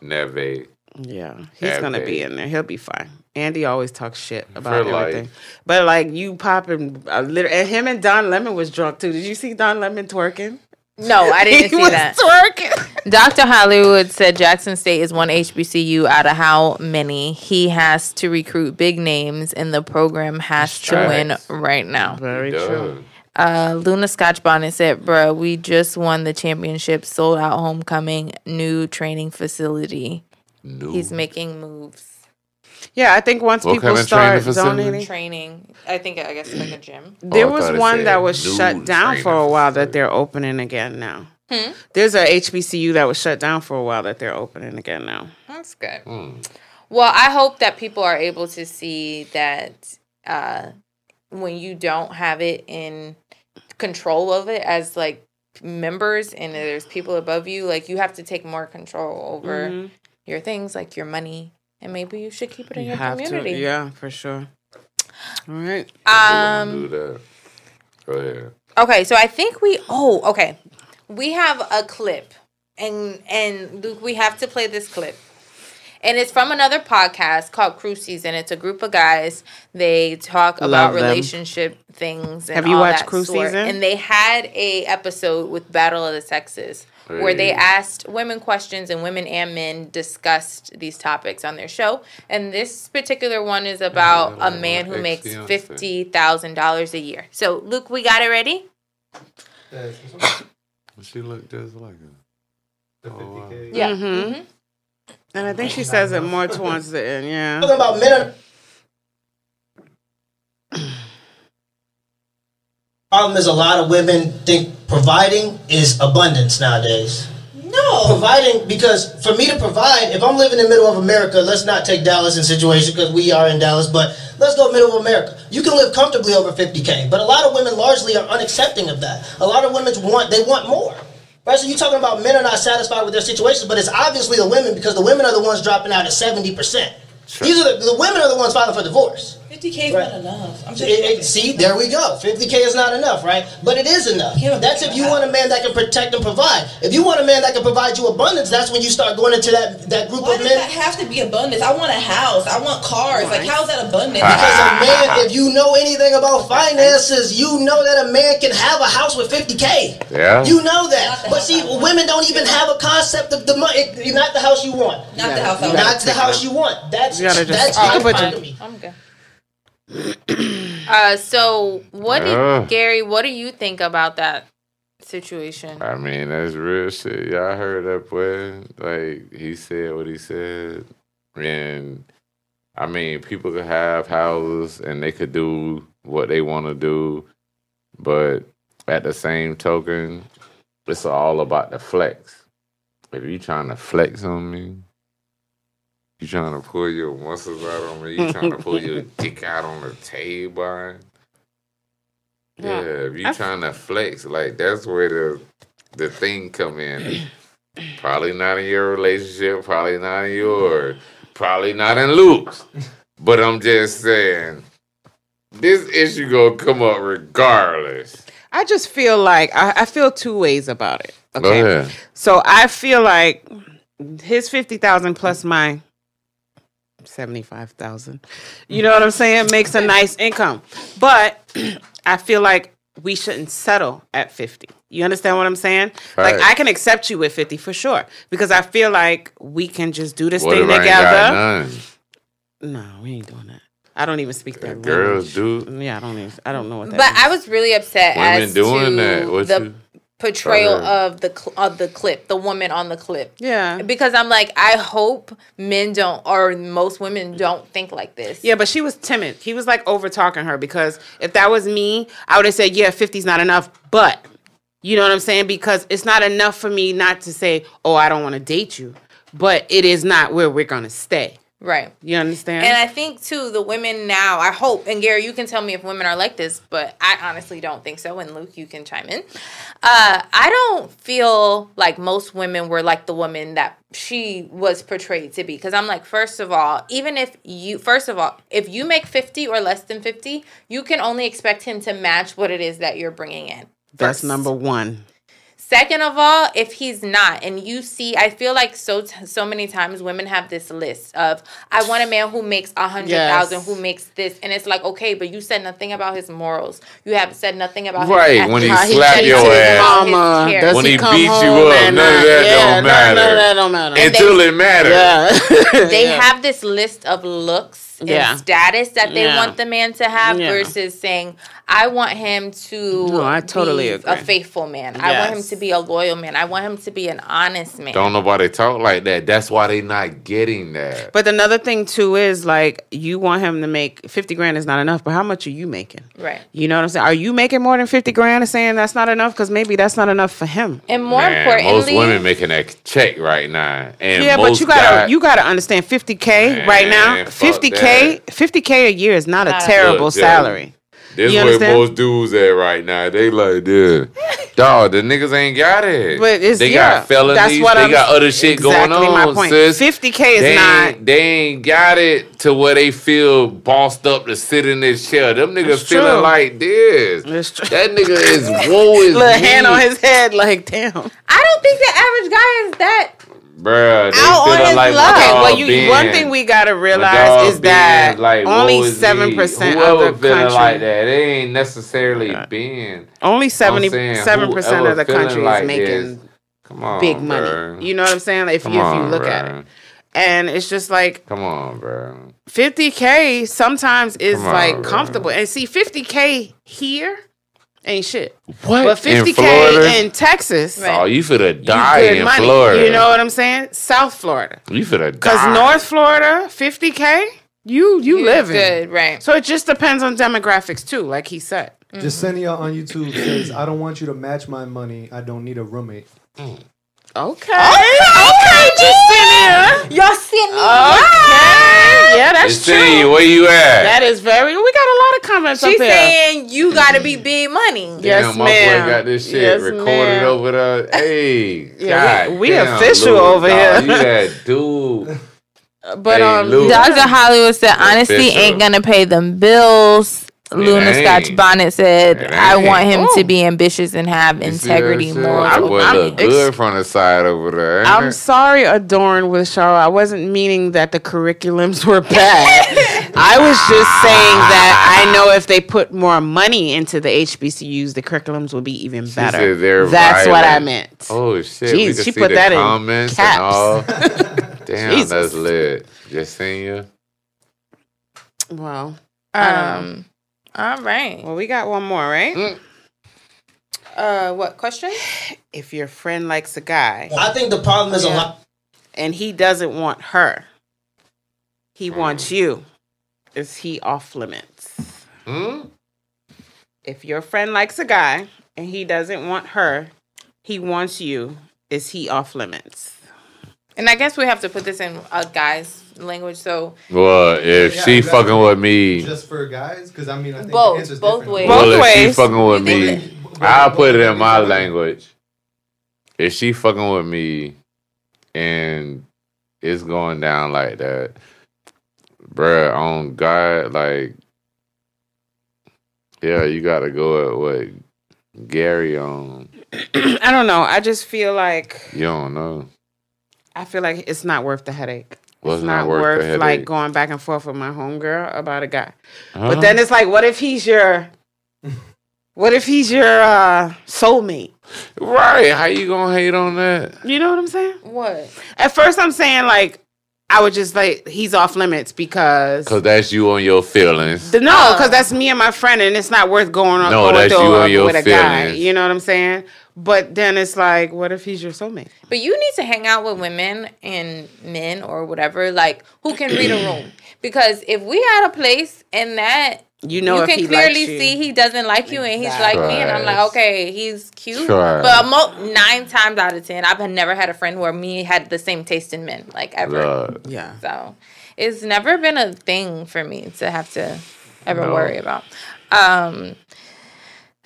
Neve. Yeah, he's Yeah, gonna be in there. He'll be fine. Andy always talks shit about For, like- everything, but like you popping uh, a little, and him and Don Lemon was drunk too. Did you see Don Lemon twerking? No, I didn't he see was that. twerking. Dr. Hollywood said Jackson State is one HBCU out of how many? He has to recruit big names, and the program has to win right now. Very true. Uh, Luna Scotch Bonnet said, "Bruh, we just won the championship, sold out homecoming, new training facility. No. He's making moves, Yeah, I think once What people kind of start training facility? donating, training. I think I guess like a gym. there Oh, was one that was shut down for a training while that they're opening again now. Hmm? There's a HBCU that was shut down for a while that they're opening again now. That's good. Hmm. Well, I hope that people are able to see that uh, when you don't have it in control of it as like members and there's people above you, like you have to take more control over Mhm. your things, like your money, and maybe you should keep it in You your have community. to, yeah, for sure. All right. Um. do that. Go ahead. Okay, so I think we. Oh, okay. We have a clip, and and Luke, we have to play this clip. And it's from another podcast called Cruise Season. It's a group of guys. They talk Love about them. relationship things. And Have you all watched that Cruise sort. Season? And they had a episode with Battle of the Sexes where they asked women questions and women and men discussed these topics on their show. And this particular one is about Yeah, a man who makes fifty thousand dollars a year. So, Luke, we got it ready. Yeah, it's this one? She looked just like her. The Oh, wow. 50K. Yeah. Mhm. Mhm. And I think she says it more towards the end. Yeah. talking about men problem is a lot of women think providing is abundance nowadays. No. providing because for me to provide if i'm living in the middle of america let's not take dallas in situation because we are in dallas but let's go middle of america. You can live comfortably over 50k but a lot of women largely are unaccepting of that. A lot of women want they want more. Right so you're talking about men are not satisfied with their situations but it's obviously the women because the women are the ones dropping out at 70% these are the, the women are the ones filing for divorce 50K is Right. not enough. I'm just. it, it, see, there we go. 50K is not enough, right? But it is enough. That's if you want a man that can protect and provide. If you want a man that can provide you abundance, that's when you start going into that, that group Why of does men. that have to be abundance? I want a house. I want cars. Like, how is that abundance? Because a man, if you know anything about finances, you know that a man can have a house with 50K. Yeah. You know that. But see, I women don't even have a concept of the money. Not the house you want. not the house I You want. Not the house you want. That's You gotta just- that's you can put mind your- to me. I'm good. Uh, so what did Yeah. Gary? What do you think about that situation? I mean, that's real shit. Y'all heard that boy? Like he said what he said, and I mean, people could have houses and they could do what they want to do, but at the same token, it's all about the flex. If you trying to flex on me, you trying to pull your muscles out on me? You trying to pull your dick out on the table? Yeah, yeah if you I trying to flex, like that's where the the thing come in. probably not in your relationship. Probably not in yours. Probably not in Luke's. But I'm just saying, this issue gonna come up regardless. I just feel like I, I feel two ways about it. Okay, so I feel like his fifty thousand plus mine 75,000. You know what I'm saying? Makes a nice income. But I feel like we shouldn't settle at 50. You understand what I'm saying? Right. Like I can accept you with 50 for sure because I feel like we can just do this what thing together. No, we ain't doing that. I don't even speak that. Girls do. Yeah, I don't even. I don't know what that. But means. I was really upset Women as doing to that. What the you? Portrayal of the cl- of the clip, the woman on the clip. Yeah. Because I'm like, I hope men don't, or most women don't think like this. Yeah, but she was timid. He was like over talking her because if that was me, I would have said, yeah, 50's not enough. But you know what I'm saying? Because it's not enough for me not to say, oh, I don't want to date you. But it is not where we're going to stay. Right. You understand? And I think too, the women now, I hope, and Gary, you can tell me if women are like this, but I honestly don't think so. And Luke, you can chime in. Uh, I don't feel like most women were like the woman that she was portrayed to be. Because I'm like, first of all, even if you, first of all, if you make 50 or less than 50, you can only expect him to match what it is that you're bringing in. That's number one. Second of all, if he's not, and you see, I feel like so so many times women have this list of I want a man who makes a hundred thousand, Yes. who makes this, and it's like okay, but you said nothing about his morals. You have said nothing about Right, his when he How slap your ass. Mama. Does When he, he beat you up, at none of that yeah, don't matter. none of that don't matter. And Until it matters. yeah. They Yeah. have this list of looks and Yeah. status that they Yeah. want the man to have Yeah. versus saying, I want him to No, I totally be agree. a faithful man. I want him to be a loyal man. I want him to be an honest man. Don't nobody talk like that. That's why they not getting that. But another thing too is like you want him to make fifty grand is not enough, but how much are you making? Right. You know what I'm saying? Are you making more than fifty grand and saying that's not enough? Because maybe that's not enough for him. And more Man, importantly, most women making that check right now, and yeah, but you gotta guy- you gotta understand fifty k right now. Fifty k fifty k a year is not a terrible Look, Jay, salary. This You where understand? most dudes at right now. They like dude, Dog, the niggas ain't got it. But it's- they yeah, got felonies. that's what they I'm- got other shit exactly going my on. point. Sis. 50K is they not- they ain't got it to where they feel bossed up to sit in this chair. Them niggas It's feeling true. like this. That nigga is woe is Little me. hand on his head, like damn. I don't think the average guy is that. Bruh, they Out on his like luck. Okay, well, you Ben. one thing we gotta realize dog is that like, only seven percent of the feeling country, like that, they ain't necessarily been. only I'm seventy saying seven percent of the country like is making Come on, big money. bro. You know what I'm saying? Like, if Come you, if you look bro. at it. And it's just like Come on, bro. 50k sometimes is on, like bro. comfortable. And see 50k here ain't shit. What? But in 50k Florida? in, Texas, Right. oh, you finna you die good in money. Florida. You know what I'm saying? South Florida. You finna die. Cuz North Florida, 50k, you you You're live good, right? So it just depends on demographics too, like he said. Just sending y'all on YouTube says, I don't want you to match my money. I don't need a roommate. Mm. Okay. Okay, Justinia. Y'all sent me. Okay. Yeah, that's Just saying, true. where you at? That is very. We got a lot of comments She's up here. saying you gotta be big money. Yes, my ma'am. boy got this shit Yes, recorded ma'am. over there. Hey, Yeah, we- God we damn, official Lou, over dog, here. You that dude. but Hey, um, Lou. Dr. Hollywood said, honesty Official. ain't gonna pay them bills. Luna ain't. Scotch Bonnet said, I want him Ooh. to be ambitious and have You integrity, more." shit? morals. That I'm look ex- good from the side over there. I'm it? sorry, adorned with Charlotte. I wasn't meaning that the curriculums were bad. I was just saying that I know if they put more money into the HBCUs, the curriculums will be even better. said they're That's what I meant. Oh shit! Jeez, she put that in comments caps. and all. Damn, Jesus. that's lit. Just seeing you. Well, um, Um, all right. well, we got one more, right? Mm. Uh, what question? If your friend likes a guy I think the problem is a lot. and he doesn't want her, he wants you. Is he off limits? Hmm? If your friend likes a guy and he doesn't want her, he wants you. Is he off limits? And I guess we have to put this in a guy's language. So Well, if Yeah, she exactly. fucking with me, Just for guys? Because I mean, I think Both, the both different. ways. Both well, if she fucking with me, think I'll put it in my language. If she fucking with me, and it's going down like that, bruh, on God, like, yeah, you got to go at what Gary on. I don't know. I just feel like You don't know. I feel like it's not worth the headache. Well, it's not, worth, the like going back and forth with my homegirl about a guy. Huh? But then it's like, what if he's your what if he's your uh soulmate? right, how you gonna hate on that? You know what I'm saying? what? At first I'm saying like I would just like he's off limits because Cause that's you on your feelings. The- no, because that's me and my friend, and it's not worth going on No, going that's through you a- and your with a guy. You know what I'm saying? But then it's like, what if he's your soulmate? But you need to hang out with women and men or whatever, like who can read a room. Because if we had a place and that You know you if can he clearly likes you. see he doesn't like you and he's like me, and I'm like, okay, he's cute. Trash. But mo- nine times out of ten, I've never had a friend where me had the same taste in men, like ever. Lord. yeah. So it's never been a thing for me to have to ever No. worry about. Um,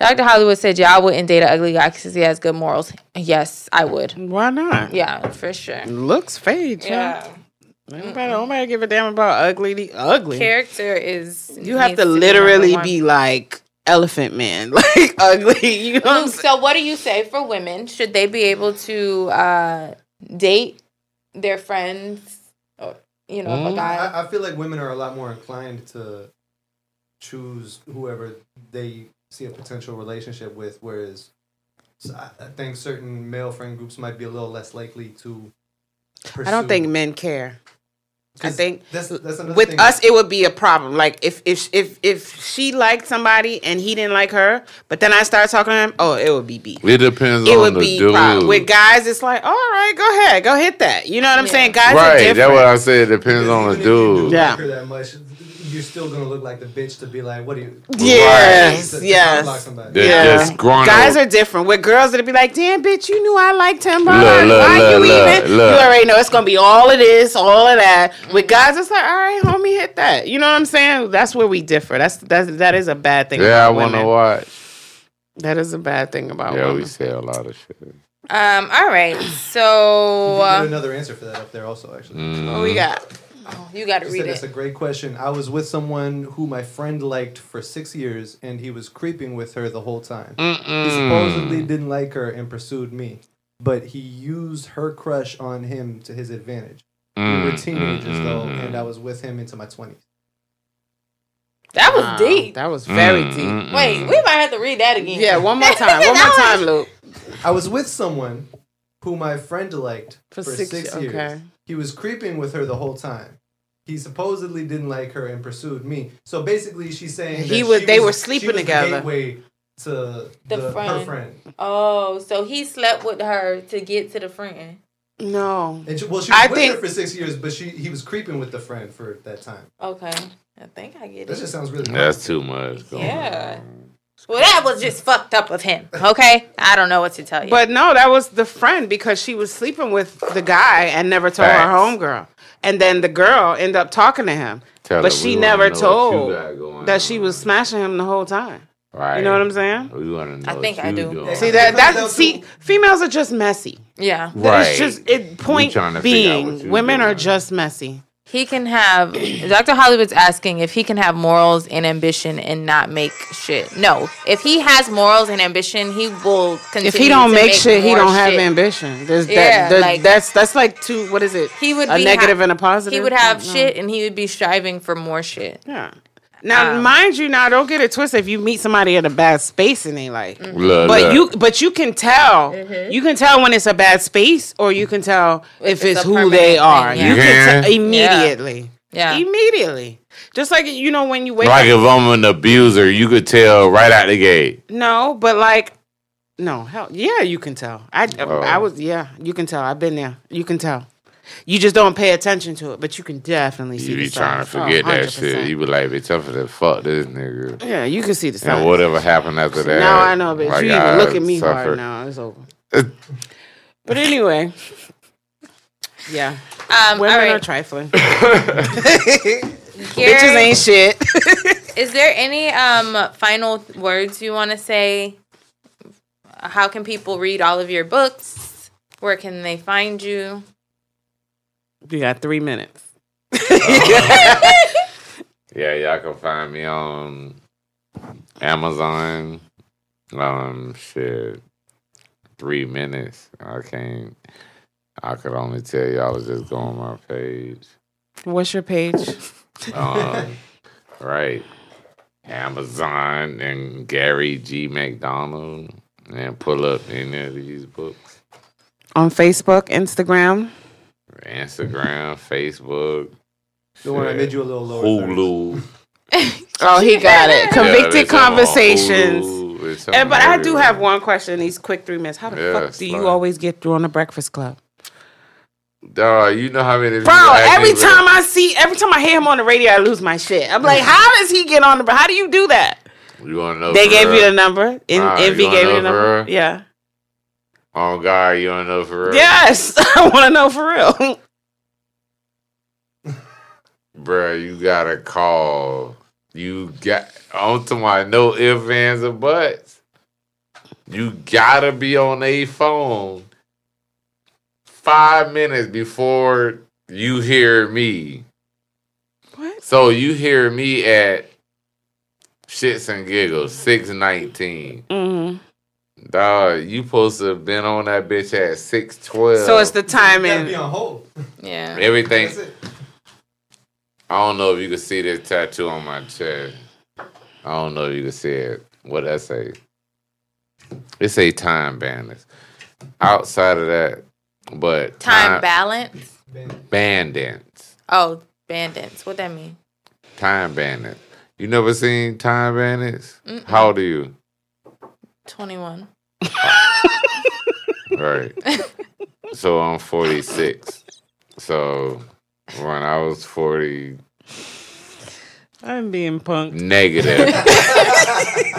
Dr. Hollywood said, "Yeah, I wouldn't date an ugly guy because he has good morals." Yes, I would. Why not? Yeah, for sure. Looks fade. Yeah, Yeah. Nobody, nobody give a damn about ugly. Ugly. character is. you have needs to be literally number one. be like elephant man, like ugly. You know what I'm saying? so, what do you say for women? Should they be able to uh, date their friends? Or, you know, if a Mm. guy. I, I feel like women are a lot more inclined to choose whoever they see a potential relationship with, whereas so I, I think certain male friend groups might be a little less likely to. Pursue. I don't think men care. I think that's, that's another with thing. us it would be a problem like if if if if she liked somebody and he didn't like her but then i started talking to him oh it would be beef It depends it on would the be dude. problem. with guys it's like all right go ahead go hit that you know what i'm Yeah. saying guys right, that's what I said. It depends on the even if you do dude. Yeah. that much, you're still gonna look like the bitch to be like, what do you? yes to- to yes unblock somebody. The- yeah. the scrawny- guys are different with girls it'll be like damn bitch you knew i liked him. Look, look, why look, you look, even look. you already know it's gonna be all of this all of that with guys it's like all right homie hit that you know what i'm saying that's where we differ that's that's that is a bad thing Yeah, I want to women. watch. that is a bad thing about Yeah, women. we say a lot of shit. Um. All right. You So can get uh, another answer for that up there, also. Actually, Mm. what we got oh, you got to She read said that's a great question. I was with someone who my friend liked for six years, and he was creeping with her the whole time. He supposedly didn't like her and pursued me, but he used her crush on him to his advantage. We were Mm, teenagers though, and I was with him into my twenties. That was Wow, deep. That was very mm, deep. mm, Wait, we might have to read that again. Yeah, one more time. One more That time, Luke. I was with someone who my friend liked For for, six- six, years. okay. He was creeping with her the whole time. He supposedly didn't like her and pursued me. So basically, she's saying He that was- she they was- were she sleeping was together. gateway to The the, her friend. friend. Oh, so he slept with her to get to the friend. No. And she, well, she was I with think- her for six years, but she he was creeping with the friend for that time. Okay. I think I get it. That just sounds really. That's too much. going Yeah. on. Well, that was just fucked up of him. Okay, I don't know what to tell you. But no, that was the friend because she was sleeping with the guy and never told her homegirl. And then the girl ended up talking to him. Tell but she never know what you told got going that she was smashing him the whole time. Right. You know what I'm saying? We want to know. I think I do. Doing. See that It comes that see females are just messy. yeah, Right. It's just it point trying to figure out what being you women are just messy. He can have. Dr. Hollywood's asking if he can have morals and ambition and not make shit. No, if he has morals and ambition, he will continue. If he don't to make, shit, he don't have ambition. There's Yeah, that, like- that's that's like two. What is it? He would a negative ha- and a positive. He would have No. shit, and he would be striving for more shit. Yeah. Now, Um, mind you, now don't get it twisted. If you meet somebody in a bad space in their life, Look, but look. you but you can tell Mm-hmm. you can tell when it's a bad space, or you can tell if, If it's it's who permanent they thing, are. yeah. You You can can? tell immediately. Yeah. Immediately. Just like you know when you wake like up. if I'm an abuser, you could tell right out the gate. No, but like no, hell yeah, you can tell. I Oh. I was yeah, you can tell. I've been there. You can tell. You just don't pay attention to it, but you can definitely see the sound. You the be trying to signs. Oh, forget that shit. You be like, bitch, I'm finna fuck this nigga. yeah, you can see the signs. And whatever happened after that. Now I know, bitch. like, you even I look at me suffer. hard now. It's over. but anyway, yeah, Um, women all are trifling. Gary, Bitches ain't shit. Is there any um final words you want to say? How can people read all of your books? Where can they find you? You got three minutes. Yeah, y'all can find me on Amazon. Um, shit, three minutes. I can't. I could only tell y'all to just go on my page. What's your page? Um, right, Amazon and Gary G McDonald, and pull up any of these books. On Facebook, Instagram. Instagram, Facebook, The one I shit, made you a little lower. Hulu. Oh, he got it. Convicted it's on Conversations. Hulu, And, but I do have one question. These quick three minutes. How the Yeah, fuck do you slide. always get through on the Breakfast Club? Dog, you know how many Bro, every me, time I see, every time I hear him on the radio, I lose my shit. I'm like, how does he get on the? How do you do that? You want to know? They for gave real? you the number. In, Nah, Envy gave you the number. real? Yeah. Oh God, you want to know for real? Yes, I want to know for real. Bruh, you gotta call. You got onto my no ifs, ands, or buts. You gotta be on a phone five minutes before you hear me. What? So you hear me at shits and giggles, six nineteen. hmm Dog, you supposed to have been on that bitch at six twelve. So it's the You gotta be on hold. Yeah. everything. I don't know if you can see this tattoo on my chest. I don't know if you can see it. What that say? It say time bandits. Outside of that, but Time balance. bandits. Oh, bandits. What that mean? Time bandits. You never seen time bandits? How old are you? Twenty one. Right. so I'm 46. So when I was 40 I'm being punked. negative.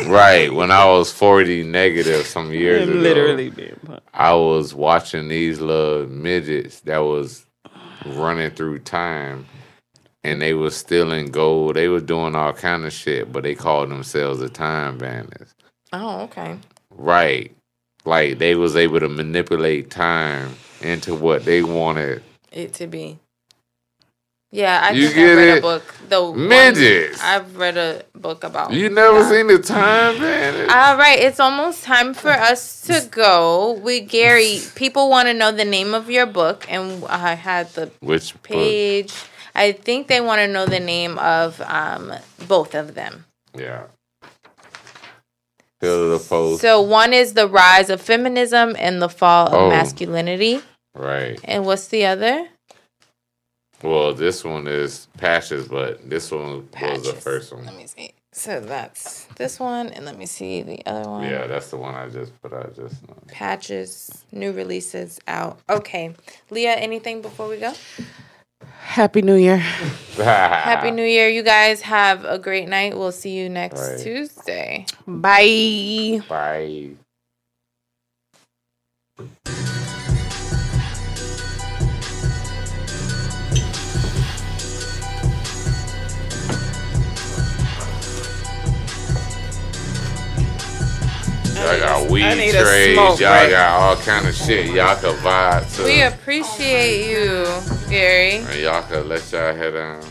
right. When I was 40 negative some years I'm ago. literally being punked. I was watching these little midgets that was running through time and they was stealing gold. They was doing all kind of shit, but they called themselves the time bandits. Oh, okay. Right. Like they was able to manipulate time into what they wanted. It to be. Yeah, I You get I read it? a book. The Midgets. I've read a book about. You never that. seen the time bandits? All right, it's almost time for us to go. We Gary, people want to know the name of your book, and I had the Which book? page. I think they want to know the name of um, both of them. Yeah. The post. So one is the rise of feminism and the fall of Oh. masculinity. right. And what's the other? Well, this one is patches, but this one was the first one. Let me see. So that's this one, and let me see the other one. Yeah, that's the one I just put out just now. Patches, new releases out. Okay, Leah. Anything before we go? Happy New Year. Happy New Year, you guys. Have a great night. We'll see you next Right. Tuesday. Bye. Bye. Y'all got weed I need a trays. Y'all break. got all kind of shit. Y'all can vibe to. We appreciate you, Gary. and y'all can let y'all head down.